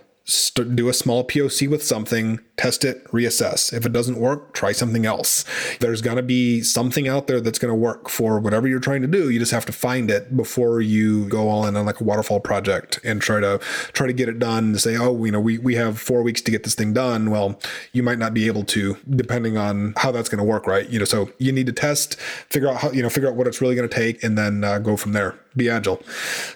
Do a small POC with something, test it, reassess. If it doesn't work, try something else. There's going to be something out there that's going to work for whatever you're trying to do. You just have to find it before you go all in on like a waterfall project and try to try to get it done and say, oh, you know, we, we have four weeks to get this thing done. Well, you might not be able to depending on how that's going to work, right? You know, so you need to test, figure out how, you know, figure out what it's really going to take and then uh, go from there be agile.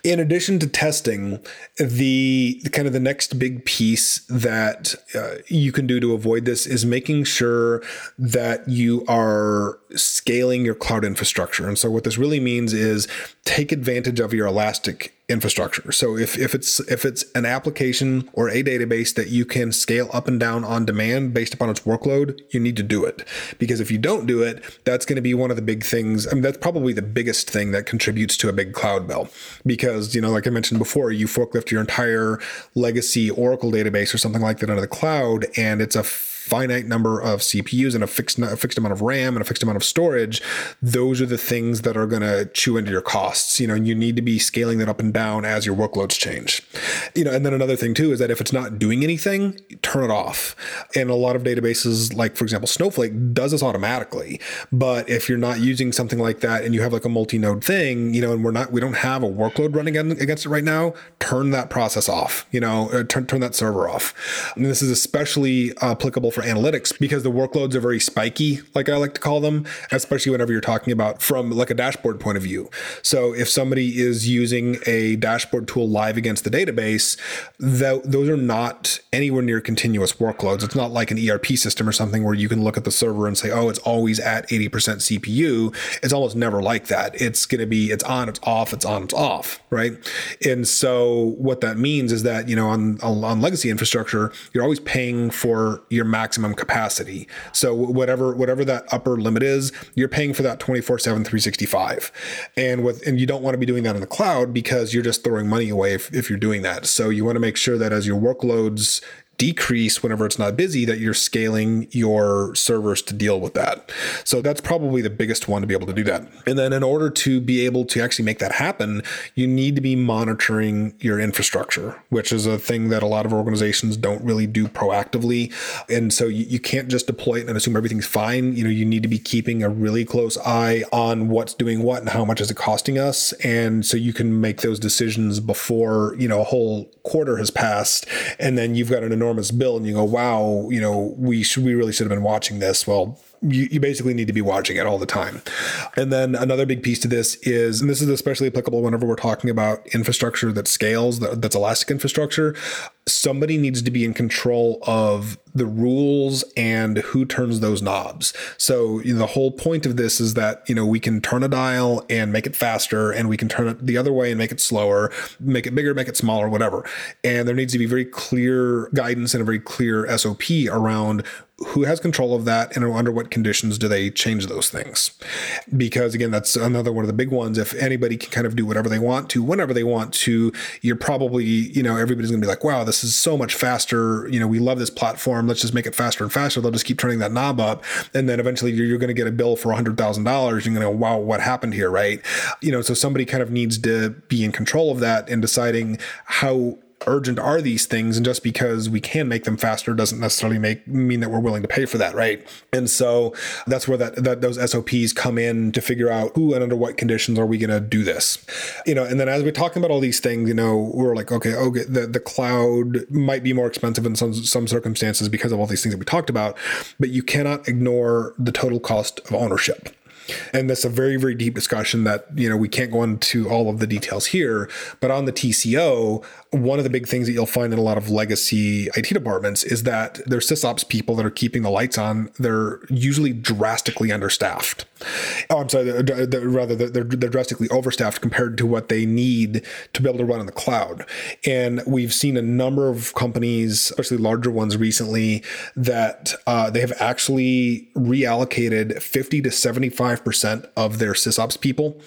In addition to testing, the, the kind of the next big piece that uh, you can do to avoid this is making sure that you are scaling your cloud infrastructure. And so what this really means is take advantage of your elastic infrastructure. So if, if it's if it's an application or a database that you can scale up and down on demand based upon its workload, you need to do it. Because if you don't do it, that's going to be one of the big things. I mean, that's probably the biggest thing that contributes to a big cloud bill. Because, you know, like I mentioned before, you forklift your entire legacy Oracle database or something like that into the cloud, and it's a finite number of CPUs and a fixed a fixed amount of RAM and a fixed amount of storage, those are the things that are going to chew into your costs. You know, you need to be scaling that up and down as your workloads change. You know, and then another thing too is that if it's not doing anything, turn it off. And a lot of databases, like for example Snowflake, does this automatically. But if you're not using something like that and you have like a multi-node thing, you know, and we're not we don't have a workload running against it right now, turn that process off. You know, turn turn that server off. And this is especially applicable for analytics because the workloads are very spiky, like I like to call them, especially whenever you're talking about from like a dashboard point of view. So if somebody is using a dashboard tool live against the database, that those are not anywhere near continuous workloads. It's not like an ERP system or something where you can look at the server and say, oh, it's always at 80% CPU. It's almost never like that. It's going to be, it's on, it's off, it's on, it's off, right? And so what that means is that, you know, on, on legacy infrastructure, you're always paying for your max maximum capacity. So whatever whatever that upper limit is, you're paying for that 24/7 365. And with and you don't want to be doing that in the cloud because you're just throwing money away if, if you're doing that. So you want to make sure that as your workloads decrease whenever it's not busy that you're scaling your servers to deal with that. So that's probably the biggest one to be able to do that. And then in order to be able to actually make that happen, you need to be monitoring your infrastructure, which is a thing that a lot of organizations don't really do proactively. And so you, you can't just deploy it and assume everything's fine. You know, you need to be keeping a really close eye on what's doing what and how much is it costing us. And so you can make those decisions before, you know, a whole quarter has passed and then you've got an enormous enormous bill and you go, wow, you know, we should, we really should have been watching this. Well, you, you basically need to be watching it all the time. And then another big piece to this is, and this is especially applicable whenever we're talking about infrastructure that scales, that, that's elastic infrastructure, somebody needs to be in control of the rules and who turns those knobs. So you know, the whole point of this is that you know we can turn a dial and make it faster, and we can turn it the other way and make it slower, make it bigger, make it smaller, whatever. And there needs to be very clear guidance and a very clear SOP around who has control of that and under what conditions do they change those things because again that's another one of the big ones if anybody can kind of do whatever they want to whenever they want to you're probably you know everybody's going to be like wow this is so much faster you know we love this platform let's just make it faster and faster. They'll just keep turning that knob up. And then eventually you're, you're going to get a bill for $100000 you're going to go wow what happened here? Right? You know so somebody kind of needs to be in control of that and deciding how urgent are these things and just because we can make them faster doesn't necessarily make mean that we're willing to pay for that right and so that's where that, that those sops come in to figure out who and under what conditions are we going to do this you know and then as we're talking about all these things you know we're like okay oh, okay the, the cloud might be more expensive in some some circumstances because of all these things that we talked about but you cannot ignore the total cost of ownership And that's a very, very deep discussion that, you know, we can't go into all of the details here. But on the TCO, one of the big things that you'll find in a lot of legacy IT departments is that their sysops people that are keeping the lights on, they're usually drastically understaffed. Oh, I'm sorry, they're, they're, rather they're, they're drastically overstaffed compared to what they need to be able to run in the cloud. And we've seen a number of companies, especially larger ones recently, that uh, they have actually reallocated 50 to 75% of their sysops people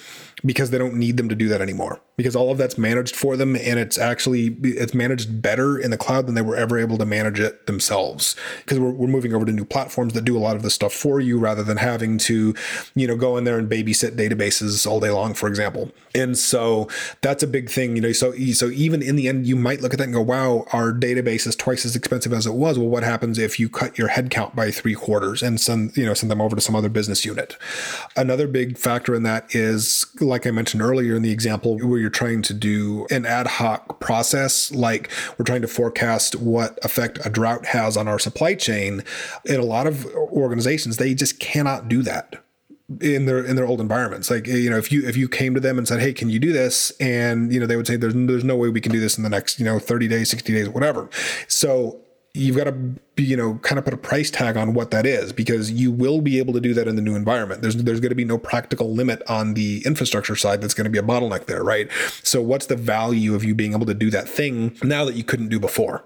because they don't need them to do that anymore. Because all of that's managed for them and it's actually it's managed better in the cloud than they were ever able to manage it themselves. Because we're, we're moving over to new platforms that do a lot of the stuff for you rather than having to you know go in there and babysit databases all day long for example. And so that's a big thing you know so so even in the end you might look at that and go wow our database is twice as expensive as it was. Well what happens if you cut your headcount by three quarters and send you know send them over to some other business unit? Another big factor in that is like i mentioned earlier in the example where you're trying to do an ad hoc process, like we're trying to forecast what effect a drought has on our supply chain, in a lot of organizations, they just cannot do that in their in their old environments. Like you know if you if you came to them and said hey can you do this? And you know they would say there's there's no way we can do this in the next you know 30 days 60 days whatever. So you've got to you know kind of put a price tag on what that is because you will be able to do that in the new environment. There's there's going to be no practical limit on the infrastructure side that's going to be a bottleneck there right? So what's the value of you being able to do that thing now that you couldn't do before?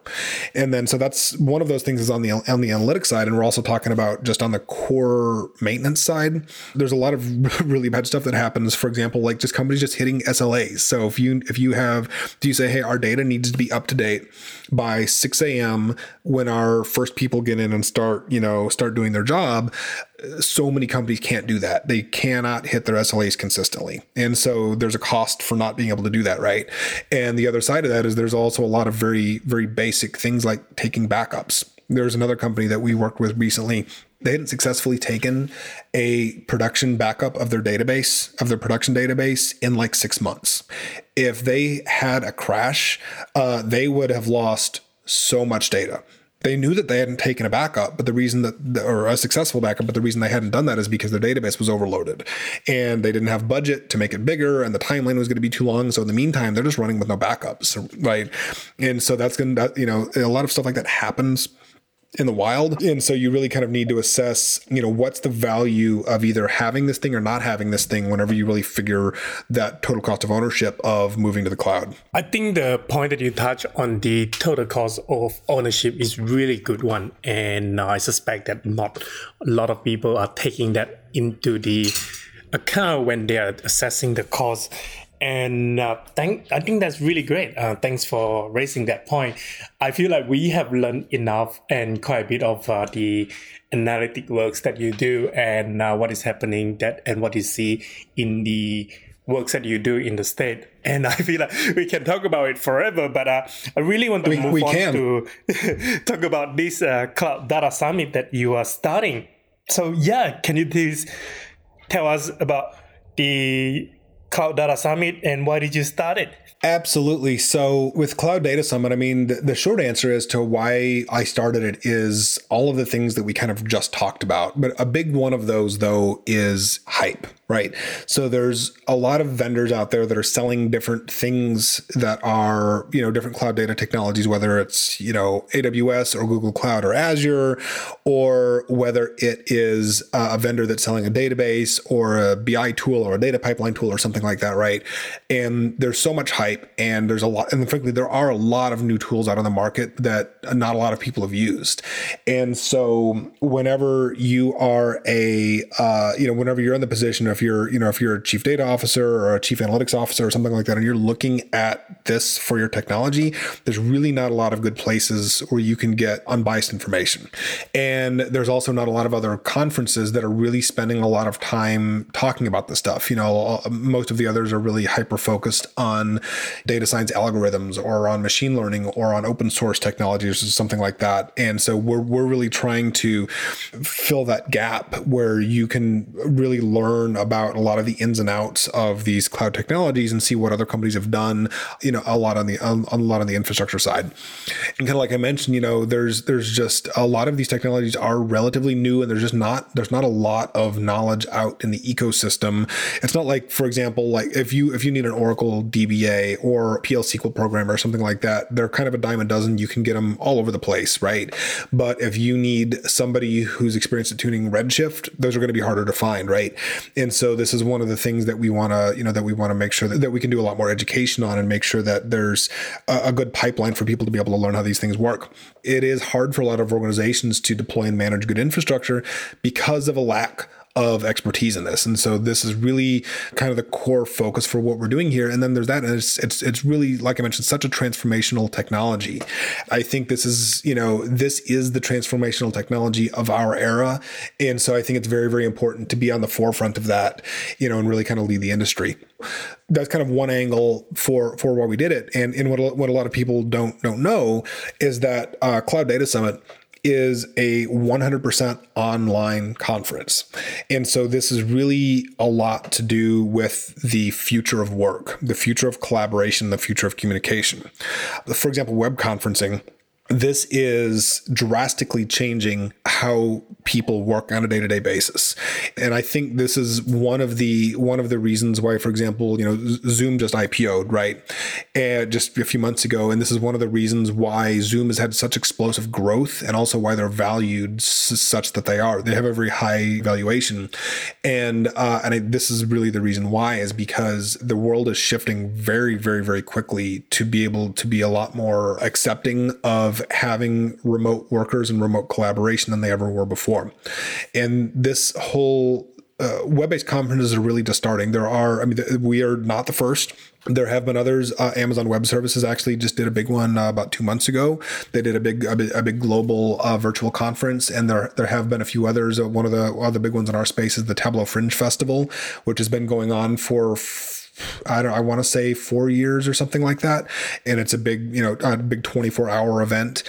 And then so that's one of those things is on the on the analytics side and we're also talking about just on the core maintenance side. There's a lot of really bad stuff that happens for example like just companies just hitting SLAs so if you if you have do you say hey our data needs to be up to date by 6 a.m when our first people get in and start, you know, start doing their job, so many companies can't do that. They cannot hit their SLAs consistently. And so there's a cost for not being able to do that, right? And the other side of that is there's also a lot of very, very basic things like taking backups. There's another company that we worked with recently they hadn't successfully taken a production backup of their database of their production database in like six months if they had a crash uh, they would have lost so much data they knew that they hadn't taken a backup, but the reason that, or a successful backup, but the reason they hadn't done that is because their database was overloaded and they didn't have budget to make it bigger and the timeline was going to be too long. So in the meantime, they're just running with no backups, right? And so that's going to, you know, a lot of stuff like that happens in the wild. And so you really kind of need to assess, you know, what's the value of either having this thing or not having this thing whenever you really figure that total cost of ownership of moving to the cloud. I think the point that you touch on the total cost of ownership is really good one. And uh, I suspect that not a lot of people are taking that into the account when they are assessing the cost and uh, thank, I think that's really great. Uh, thanks for raising that point. I feel like we have learned enough and quite a bit of uh, the analytic works that you do and uh, what is happening that and what you see in the works that you do in the state. And I feel like we can talk about it forever, but uh, I really want to we, move we on can. to talk about this uh, Cloud Data Summit that you are starting. So yeah, can you please tell us about the Cloud Data Summit and why did you start it? Absolutely. So with Cloud Data Summit, I mean, the, the, short answer as to why I started it is all of the things that we kind of just talked about. But a big one of those, though, is hype right? So there's a lot of vendors out there that are selling different things that are, you know, different cloud data technologies, whether it's, you know, AWS or Google Cloud or Azure, or whether it is a vendor that's selling a database or a BI tool or a data pipeline tool or something like that, right? And there's so much hype and there's a lot, and frankly, there are a lot of new tools out on the market that not a lot of people have used. And so whenever you are a, uh, you know, whenever you're in the position if you're, you know, if you're a chief data officer or a chief analytics officer or something like that, and you're looking at this for your technology, there's really not a lot of good places where you can get unbiased information. And there's also not a lot of other conferences that are really spending a lot of time talking about this stuff. You know, most of the others are really hyper focused on data science algorithms or on machine learning or on open source technologies or something like that. And so we're, we're really trying to fill that gap where you can really learn about a lot of the ins and outs of these cloud technologies and see what other companies have done, you know, a lot on the on, a lot on the infrastructure side. And kind of like I mentioned, you know, there's there's just a lot of these technologies are relatively new and there's just not there's not a lot of knowledge out in the ecosystem. It's not like, for example, like if you if you need an Oracle DBA or PL SQL programmer or something like that, they're kind of a dime a dozen. You can get them all over the place, right? But if you need somebody who's experienced at tuning Redshift, those are going to be harder to find, right? And so this is one of the things that we want to, you know, that we want to make sure that, that we can do a lot more education on and make sure that there's a, a good pipeline for people to be able to learn how these things work. It is hard for a lot of organizations to deploy and manage good infrastructure because of a lack of expertise in this. And so this is really kind of the core focus for what we're doing here. And then there's that, and it's it's it's really like I mentioned, such a transformational technology. I think this is you know this is the transformational technology of our era, and so I think it's very very important to be on the forefront of that, you know, and really kind of lead the industry. That's kind of one angle for for why we did it. And and what what a lot of people don't don't know is that uh, Cloud Data Summit is a 100% online conference. And so this is really a lot to do with the future of work, the future of collaboration, the future of communication. For example, web conferencing this is drastically changing how people work on a day-to-day basis. And i think this is one of the one of the reasons why for example you know zoom just ipo'd right? And just a few months ago and this is one of the reasons why zoom has had such explosive growth and also why they're valued such that they are. They have a very high valuation. And uh, and I, this is really the reason why is because the world is shifting very very very quickly to be able to be a lot more accepting of having remote workers and remote collaboration than they ever were before. And this whole uh, web-based conferences are really just starting. There are, I mean, we are not the first. There have been others. Uh, Amazon Web Services actually just did a big one uh, about two months ago. They did a big, a big, a big global uh, virtual conference, and there there have been a few others. Uh, one of the other big ones in our space is the Tableau Fringe Festival, which has been going on for I don't I want to say four years or something like that. And it's a big, you know, a big 24 hour event.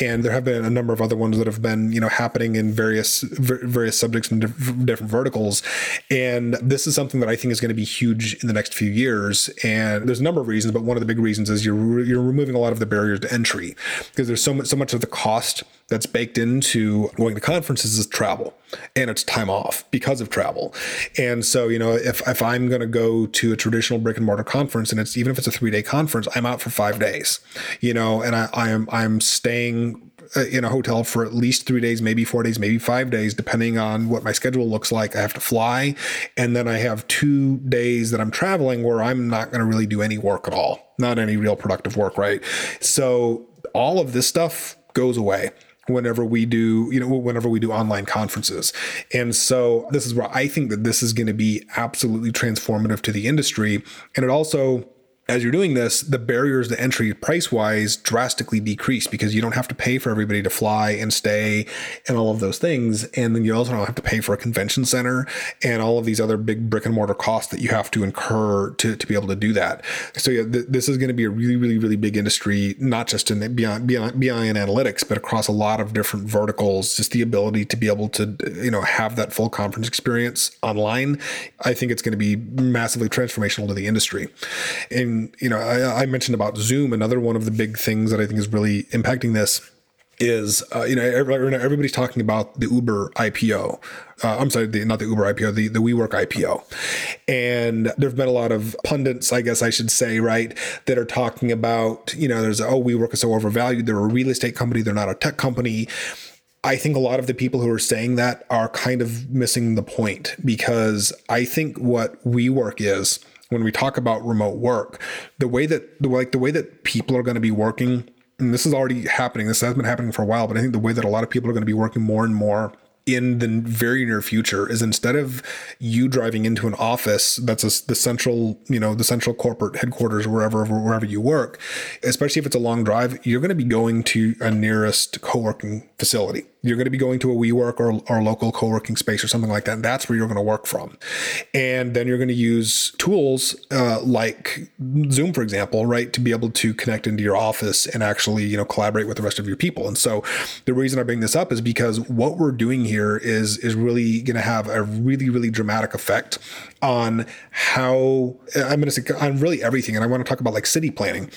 And there have been a number of other ones that have been, you know, happening in various, various subjects and different verticals. And this is something that I think is going to be huge in the next few years. And there's a number of reasons, but one of the big reasons is you're, you're removing a lot of the barriers to entry because there's so much, so much of the cost that's baked into going to conferences is travel and it's time off because of travel. And so, you know, if, if I'm going to go to a traditional brick and mortar conference and it's even if it's a three day conference, I'm out for five days, you know, and I, I am, I'm staying uh, in a hotel for at least three days, maybe four days, maybe five days, depending on what my schedule looks like. I have to fly. And then I have two days that I'm traveling where I'm not going to really do any work at all, not any real productive work, right? So all of this stuff goes away whenever we do you know whenever we do online conferences. And so this is where i think that this is going to be absolutely transformative to the industry. And it also as you're doing this, the barriers to entry price wise drastically decrease because you don't have to pay for everybody to fly and stay and all of those things. And then you also don't have to pay for a convention center and all of these other big brick and mortar costs that you have to incur to, to be able to do that. So yeah, th- this is going to be a really, really, really big industry, not just in beyond, beyond, BI and analytics, but across a lot of different verticals. Just the ability to be able to, you know, have that full conference experience online. I think it's going to be massively transformational to the industry. And you know, I, I, mentioned about Zoom. Another one of the big things that I think is really impacting this is, uh, you know, everybody's talking about the Uber IPO. Uh, I'm sorry, the, not the Uber IPO, the, the WeWork IPO. And there have been a lot of pundits, I guess I should say, right, that are talking about, you know, there's, oh, WeWork is so overvalued. They're a real estate company. They're not a tech company. I think a lot of the people who are saying that are kind of missing the point because I think what WeWork is when we talk about remote work, the way that the like the way that people are going to be working, and this is already happening. This has been happening for a while, but I think the way that a lot of people are going to be working more and more in the very near future is instead of you driving into an office that's a, the central you know the central corporate headquarters wherever wherever you work especially if it's a long drive you're going to be going to a nearest co-working facility. You're going to be going to a WeWork or, or local co-working space or something like that. And that's where you're going to work from. And then you're going to use tools uh, like Zoom, for example, right, to be able to connect into your office and actually, you know, collaborate with the rest of your people. And so the reason I bring this up is because what we're doing here is is really going to have a really, really dramatic effect on how I'm going to say on really everything. And I want to talk about like city planning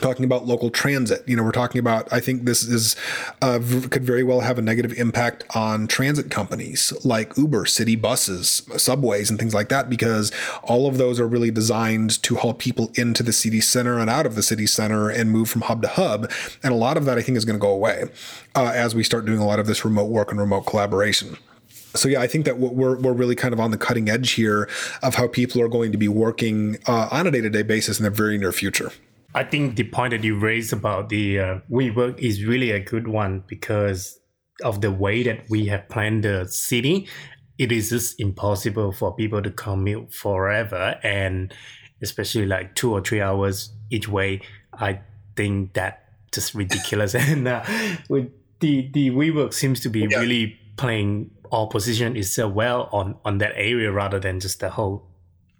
talking about local transit. You know, we're talking about, I think this is, uh, could very well have a negative impact on transit companies like Uber, city buses, subways, and things like that, because all of those are really designed to haul people into the city center and out of the city center and move from hub to hub. And a lot of that, I think, is going to go away uh, as we start doing a lot of this remote work and remote collaboration. So yeah, I think that we're we're really kind of on the cutting edge here of how people are going to be working uh, on a day to day basis in the very near future. I think the point that you raised about the uh, WeWork is really a good one because of the way that we have planned the city. It is just impossible for people to commute forever, and especially like two or three hours each way. I think that just ridiculous. and uh, with the the WeWork seems to be yeah. really playing or position itself well on on that area rather than just the whole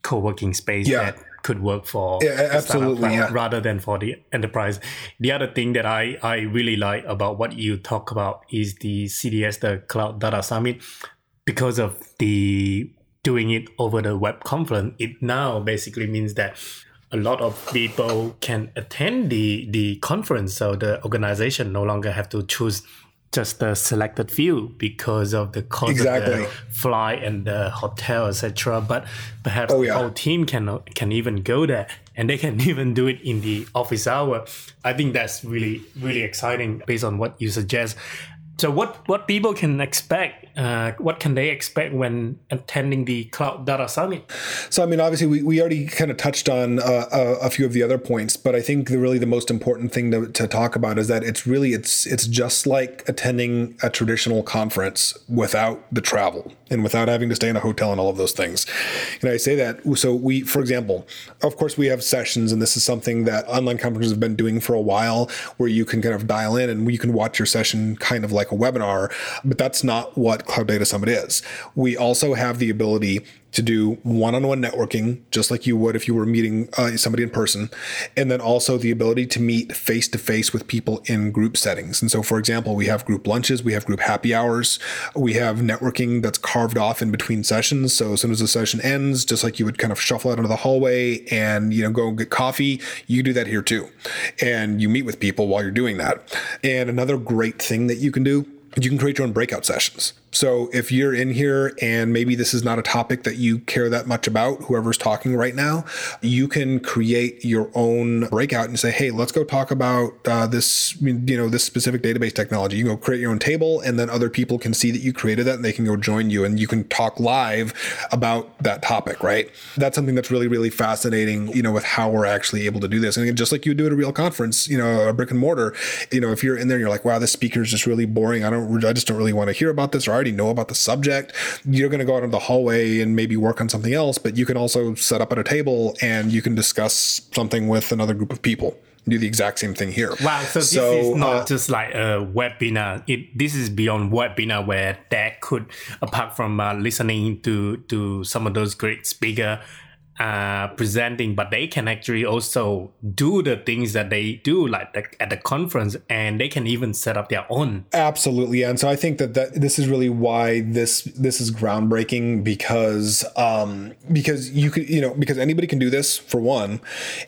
co-working space yeah. that could work for yeah, absolutely yeah. rather than for the enterprise. The other thing that I, I really like about what you talk about is the CDS, the Cloud Data Summit, because of the doing it over the web conference. It now basically means that a lot of people can attend the the conference, so the organization no longer have to choose just a selected few because of the cost exactly. of the flight and the hotel, etc. But perhaps oh, yeah. the whole team can can even go there and they can even do it in the office hour. I think that's really really exciting based on what you suggest. So what what people can expect? Uh, what can they expect when attending the Cloud Data Summit? So I mean, obviously we, we already kind of touched on uh, a, a, few of the other points, but I think the really the most important thing to, to talk about is that it's really it's it's just like attending a traditional conference without the travel and without having to stay in a hotel and all of those things. And I say that so we, for example, of course we have sessions, and this is something that online conferences have been doing for a while, where you can kind of dial in and you can watch your session kind of like like a webinar, but that's not what Cloud Data Summit is. We also have the ability to do one-on-one networking just like you would if you were meeting uh, somebody in person. And then also the ability to meet face to face with people in group settings. And so for example we have group lunches we have group happy hours we have networking that's carved off in between sessions. So as soon as the session ends just like you would kind of shuffle out into the hallway and you know go and get coffee you do that here too. And you meet with people while you're doing that. And another great thing that you can do you can create your own breakout sessions so if you're in here and maybe this is not a topic that you care that much about, whoever's talking right now, you can create your own breakout and say, hey, let's go talk about uh, this, you know, this specific database technology. You can go create your own table and then other people can see that you created that and they can go join you and you can talk live about that topic, right? That's something that's really, really fascinating, you know, with how we're actually able to do this. And just like you do at a real conference, you know, a brick and mortar, you know, if you're in there and you're like, wow, this speaker is just really boring. I don't, I just don't really want to hear about this or I already know about the subject. You're going to go out into the hallway and maybe work on something else, but you can also set up at a table and you can discuss something with another group of people do the exact same thing here. Wow, so this so, is not uh, just like a webinar. It this is beyond webinar where that could, apart from uh, listening to to some of those great speaker uh, presenting, but they can actually also do the things that they do, like the, at the conference, and they can even set up their own. Absolutely, and so I think that, that this is really why this this is groundbreaking because um, because you could you know because anybody can do this for one,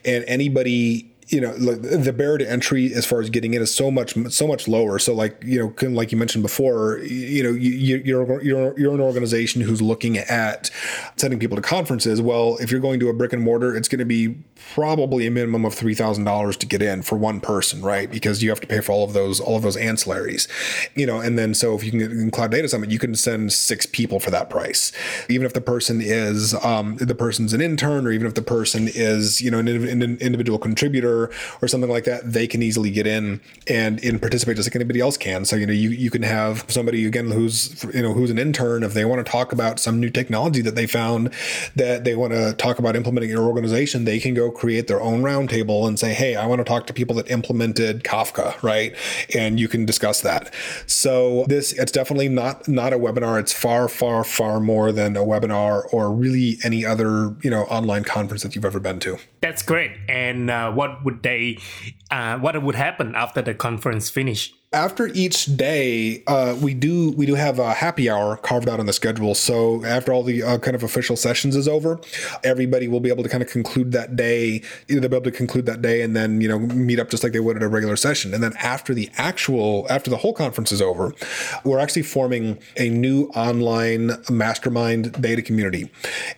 and anybody you know like the barrier to entry as far as getting in is so much so much lower. So like you know like you mentioned before you know you, you're you're you're an organization who's looking at sending people to conferences. Well if you're going to a brick and mortar it's going to be probably a minimum of $3000 to get in for one person right? Because you have to pay for all of those all of those ancillaries you know? And then so if you can get in cloud data summit you can send six people for that price. Even if the person is um, the person's an intern or even if the person is you know an, an individual contributor speaker or something like that, they can easily get in and, and participate just like anybody else can. So, you know, you, you can have somebody again who's, you know, who's an intern, if they want to talk about some new technology that they found that they want to talk about implementing in your organization, they can go create their own roundtable and say, Hey, I want to talk to people that implemented Kafka, right? And you can discuss that. So this, it's definitely not, not a webinar. It's far, far, far more than a webinar or really any other, you know, online conference that you've ever been to. That's great. And uh, what would they, uh, what would happen after the conference finish? After each day, uh, we do we do have a happy hour carved out on the schedule. So after all the uh, kind of official sessions is over, everybody will be able to kind of conclude that day. They'll be able to conclude that day and then you know meet up just like they would at a regular session. And then after the actual after the whole conference is over, we're actually forming a new online mastermind data community.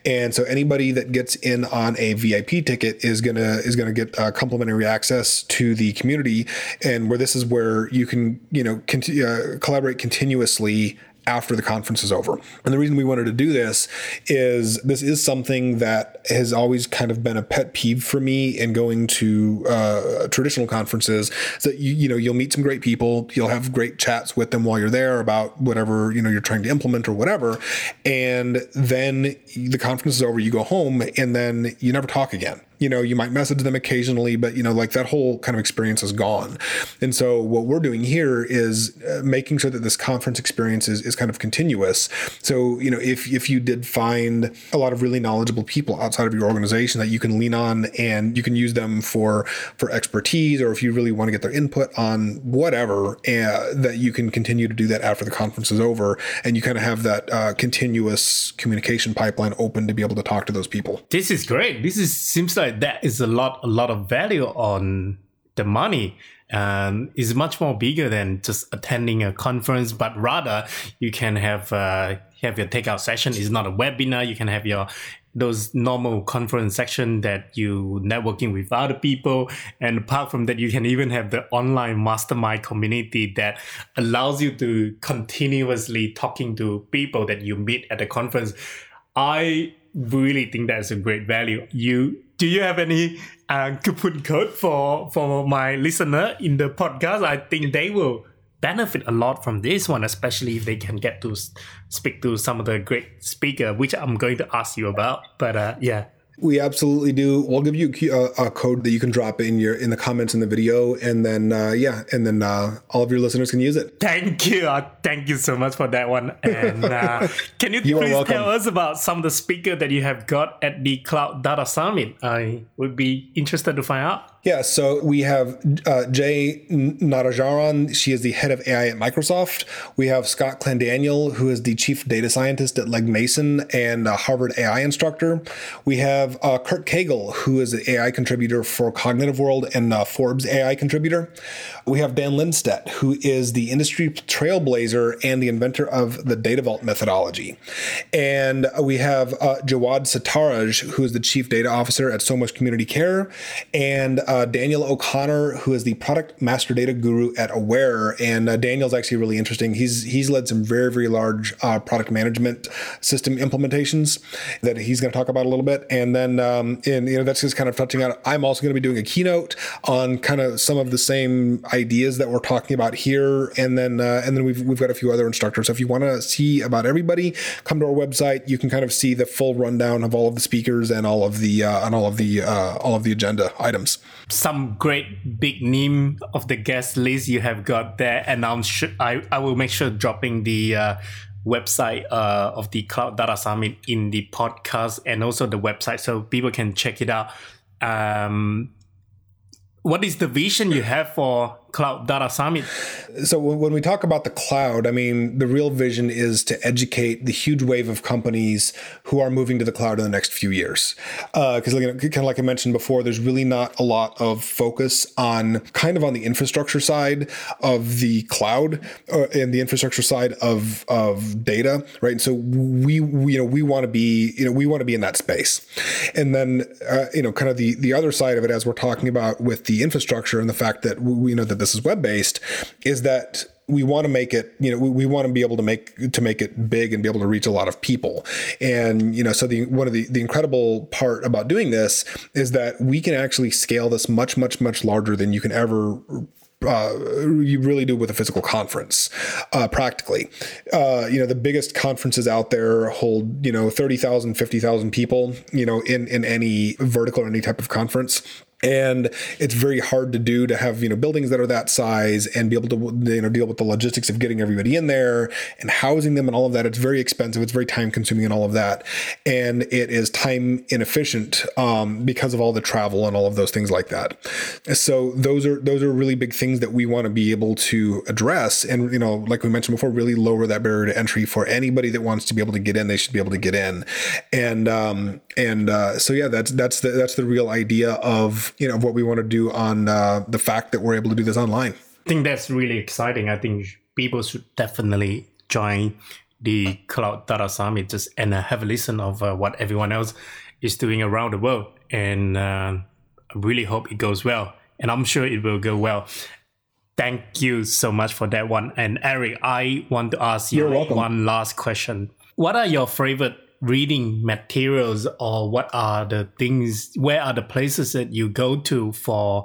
And so anybody that gets in on a VIP ticket is gonna is gonna get uh, complimentary access to the community. And where this is where you can can you know uh, collaborate continuously after the conference is over. And the reason we wanted to do this is this is something that has always kind of been a pet peeve for me in going to uh, traditional conferences. That you you know you'll meet some great people, you'll have great chats with them while you're there about whatever you know you're trying to implement or whatever, and then the conference is over, you go home, and then you never talk again you know, you might message them occasionally, but you know, like that whole kind of experience is gone. And so what we're doing here is uh, making sure that this conference experience is, is kind of continuous. So, you know, if, if you did find a lot of really knowledgeable people outside of your organization that you can lean on and you can use them for, for expertise, or if you really want to get their input on whatever, uh, that you can continue to do that after the conference is over. And you kind of have that uh, continuous communication pipeline open to be able to talk to those people. This is great. This is seems like that is a lot a lot of value on the money and is much more bigger than just attending a conference but rather you can have uh, have your takeout session. It's not a webinar. You can have your those normal conference section that you networking with other people. And apart from that you can even have the online mastermind community that allows you to continuously talking to people that you meet at the conference. I really think that's a great value. You do you have any uh, coupon code for for my listener in the podcast? I think they will benefit a lot from this one, especially if they can get to speak to some of the great speaker, which I'm going to ask you about. But uh, yeah. We absolutely do. We'll give you a, a, code that you can drop in your in the comments in the video, and then uh, yeah, and then uh, all of your listeners can use it. Thank you, uh, thank you so much for that one. And uh, can you, you please tell us about some of the speaker that you have got at the Cloud Data Summit? I would be interested to find out. Yeah, so we have uh, Jay Narajaran. She is the head of AI at Microsoft. We have Scott Clendaniel, who is the chief data scientist at Legg Mason and a Harvard AI instructor. We have uh, Kurt Cagle, who is the AI contributor for Cognitive World and uh, Forbes AI contributor. We have Dan Linstedt, who is the industry trailblazer and the inventor of the Data Vault methodology. And we have uh, Jawad Sataraj, who is the chief data officer at Somos Community Care. And uh, Daniel O'Connor, who is the product master data guru at Aware, and uh, Daniel's actually really interesting. He's he's led some very very large uh, product management system implementations that he's going to talk about a little bit, and then um, and you know that's just kind of touching on. I'm also going to be doing a keynote on kind of some of the same ideas that we're talking about here, and then uh, and then we've we've got a few other instructors. So if you want to see about everybody, come to our website. You can kind of see the full rundown of all of the speakers and all of the uh, and all of the uh, all of the agenda items some great big name of the guest list you have got there, and sure I, I will make sure dropping the uh, website uh, of the Cloud Data Summit in the podcast and also the website so people can check it out. Um, what is the vision you have for Cloud Data Summit? So when we talk about the cloud, I mean the real vision is to educate the huge wave of companies who are moving to the cloud in the next few years. Because uh, kind of like I mentioned before, there's really not a lot of focus on kind of on the infrastructure side of the cloud uh, and the infrastructure side of of data, right? And so we, we you know we want to be you know we want to be in that space, and then uh, you know kind of the the other side of it as we're talking about with the infrastructure and the fact that we you know that this is web based is that we want to make it you know we, we want to be able to make to make it big and be able to reach a lot of people and you know so the one of the the incredible part about doing this is that we can actually scale this much much much larger than you can ever uh, you really do with a physical conference, uh, practically. Uh, you know, the biggest conferences out there hold, you know, 30,000, 50,000 people, you know, in, in any vertical or any type of conference and it's very hard to do to have you know buildings that are that size and be able to you know deal with the logistics of getting everybody in there and housing them and all of that. It's very expensive. It's very time consuming and all of that. And it is time inefficient um, because of all the travel and all of those things like that. So those are those are really big things that we want to be able to address. And you know like we mentioned before really lower that barrier to entry for anybody that wants to be able to get in they should be able to get in. And um, and uh, so yeah that's that's the that's the real idea of you know of what we want to do on uh, the fact that we're able to do this online. I think that's really exciting. I think people should definitely join the Cloud Data Summit just and have a listen of uh, what everyone else is doing around the world. And uh, I really hope it goes well. And I'm sure it will go well. Thank you so much for that one. And Eric, I want to ask you one last question. What are your favorite reading materials or what are the things where are the places that you go to for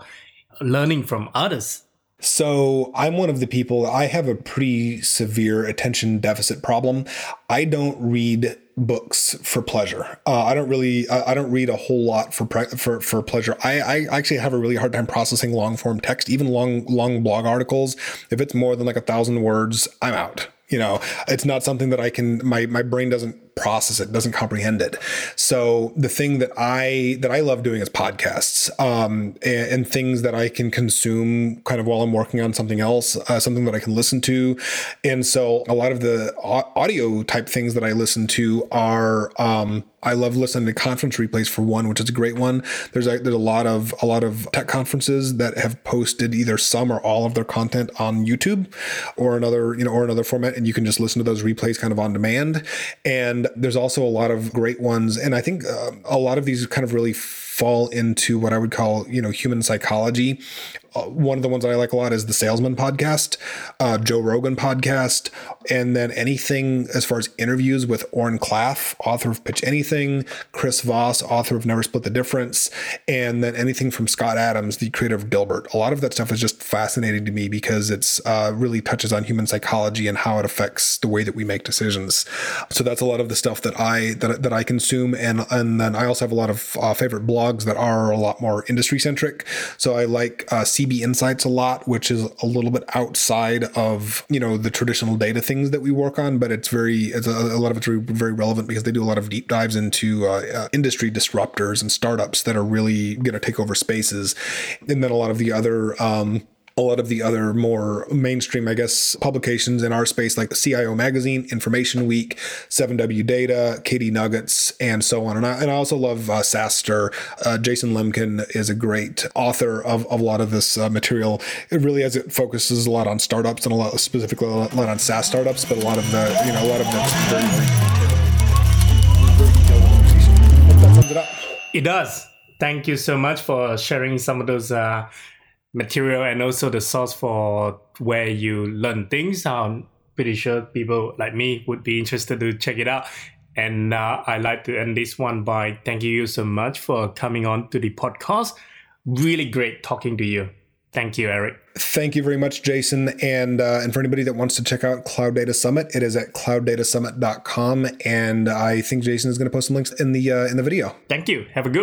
learning from others so I'm one of the people, I have a pretty severe attention deficit problem. I don't read books for pleasure. Uh, I don't really, I, I, don't read a whole lot for, pre- for, for pleasure. I, I actually have a really hard time processing long form text, even long, long blog articles. If it's more than like a thousand words, I'm out you know it's not something that i can my my brain doesn't process it doesn't comprehend it. So the thing that i that i love doing is podcasts um, and, and, things that i can consume kind of while i'm working on something else uh, something that i can listen to. And so a lot of the audio type things that i listen to are um, I love listening to conference replays for one, which is a great one. There's a, there's a lot of a lot of tech conferences that have posted either some or all of their content on YouTube or another you know or another format, and you can just listen to those replays kind of on demand. And there's also a lot of great ones, and I think uh, a lot of these kind of really fall into what I would call, you know, human psychology. Uh, one of the ones that I like a lot is the Salesman podcast, uh, Joe Rogan podcast, and then anything as far as interviews with Oren Klaff, author of Pitch Anything, Chris Voss, author of Never Split the Difference, and then anything from Scott Adams, the creator of Dilbert. A lot of that stuff is just fascinating to me because it's uh, really touches on human psychology and how it affects the way that we make decisions. So that's a lot of the stuff that I that, that I consume, and and then I also have a lot of uh, favorite blogs blogs that are a lot more industry centric. So I like uh, CB Insights a lot, which is a little bit outside of you know the traditional data things that we work on, but it's very it's a, a lot of it's very, relevant because they do a lot of deep dives into uh, uh, industry disruptors and startups that are really going to take over spaces, and then a lot of the other. Um, a lot of the other more mainstream, I guess, publications in our space, like the CIO Magazine, Information Week, 7W Data, KD Nuggets, and so on. And I, and I also love uh, SaaStr. Uh, Jason Lemkin is a great author of, of a lot of this uh, material. It really, as it focuses a lot on startups and a lot specifically a lot on SaaS startups, but a lot of the, you know, a lot of the it does. Thank you so much for sharing some of those uh, material and also the source for where you learn things. I'm pretty sure people like me would be interested to check it out. And uh, I like to end this one by thanking you so much for coming on to the podcast. Really great talking to you. Thank you, Eric. Thank you very much, Jason. And uh, and for anybody that wants to check out Cloud Data Summit, it is at clouddatasummit.com. And I think Jason is going to post some links in the uh, in the video. Thank you. Have a good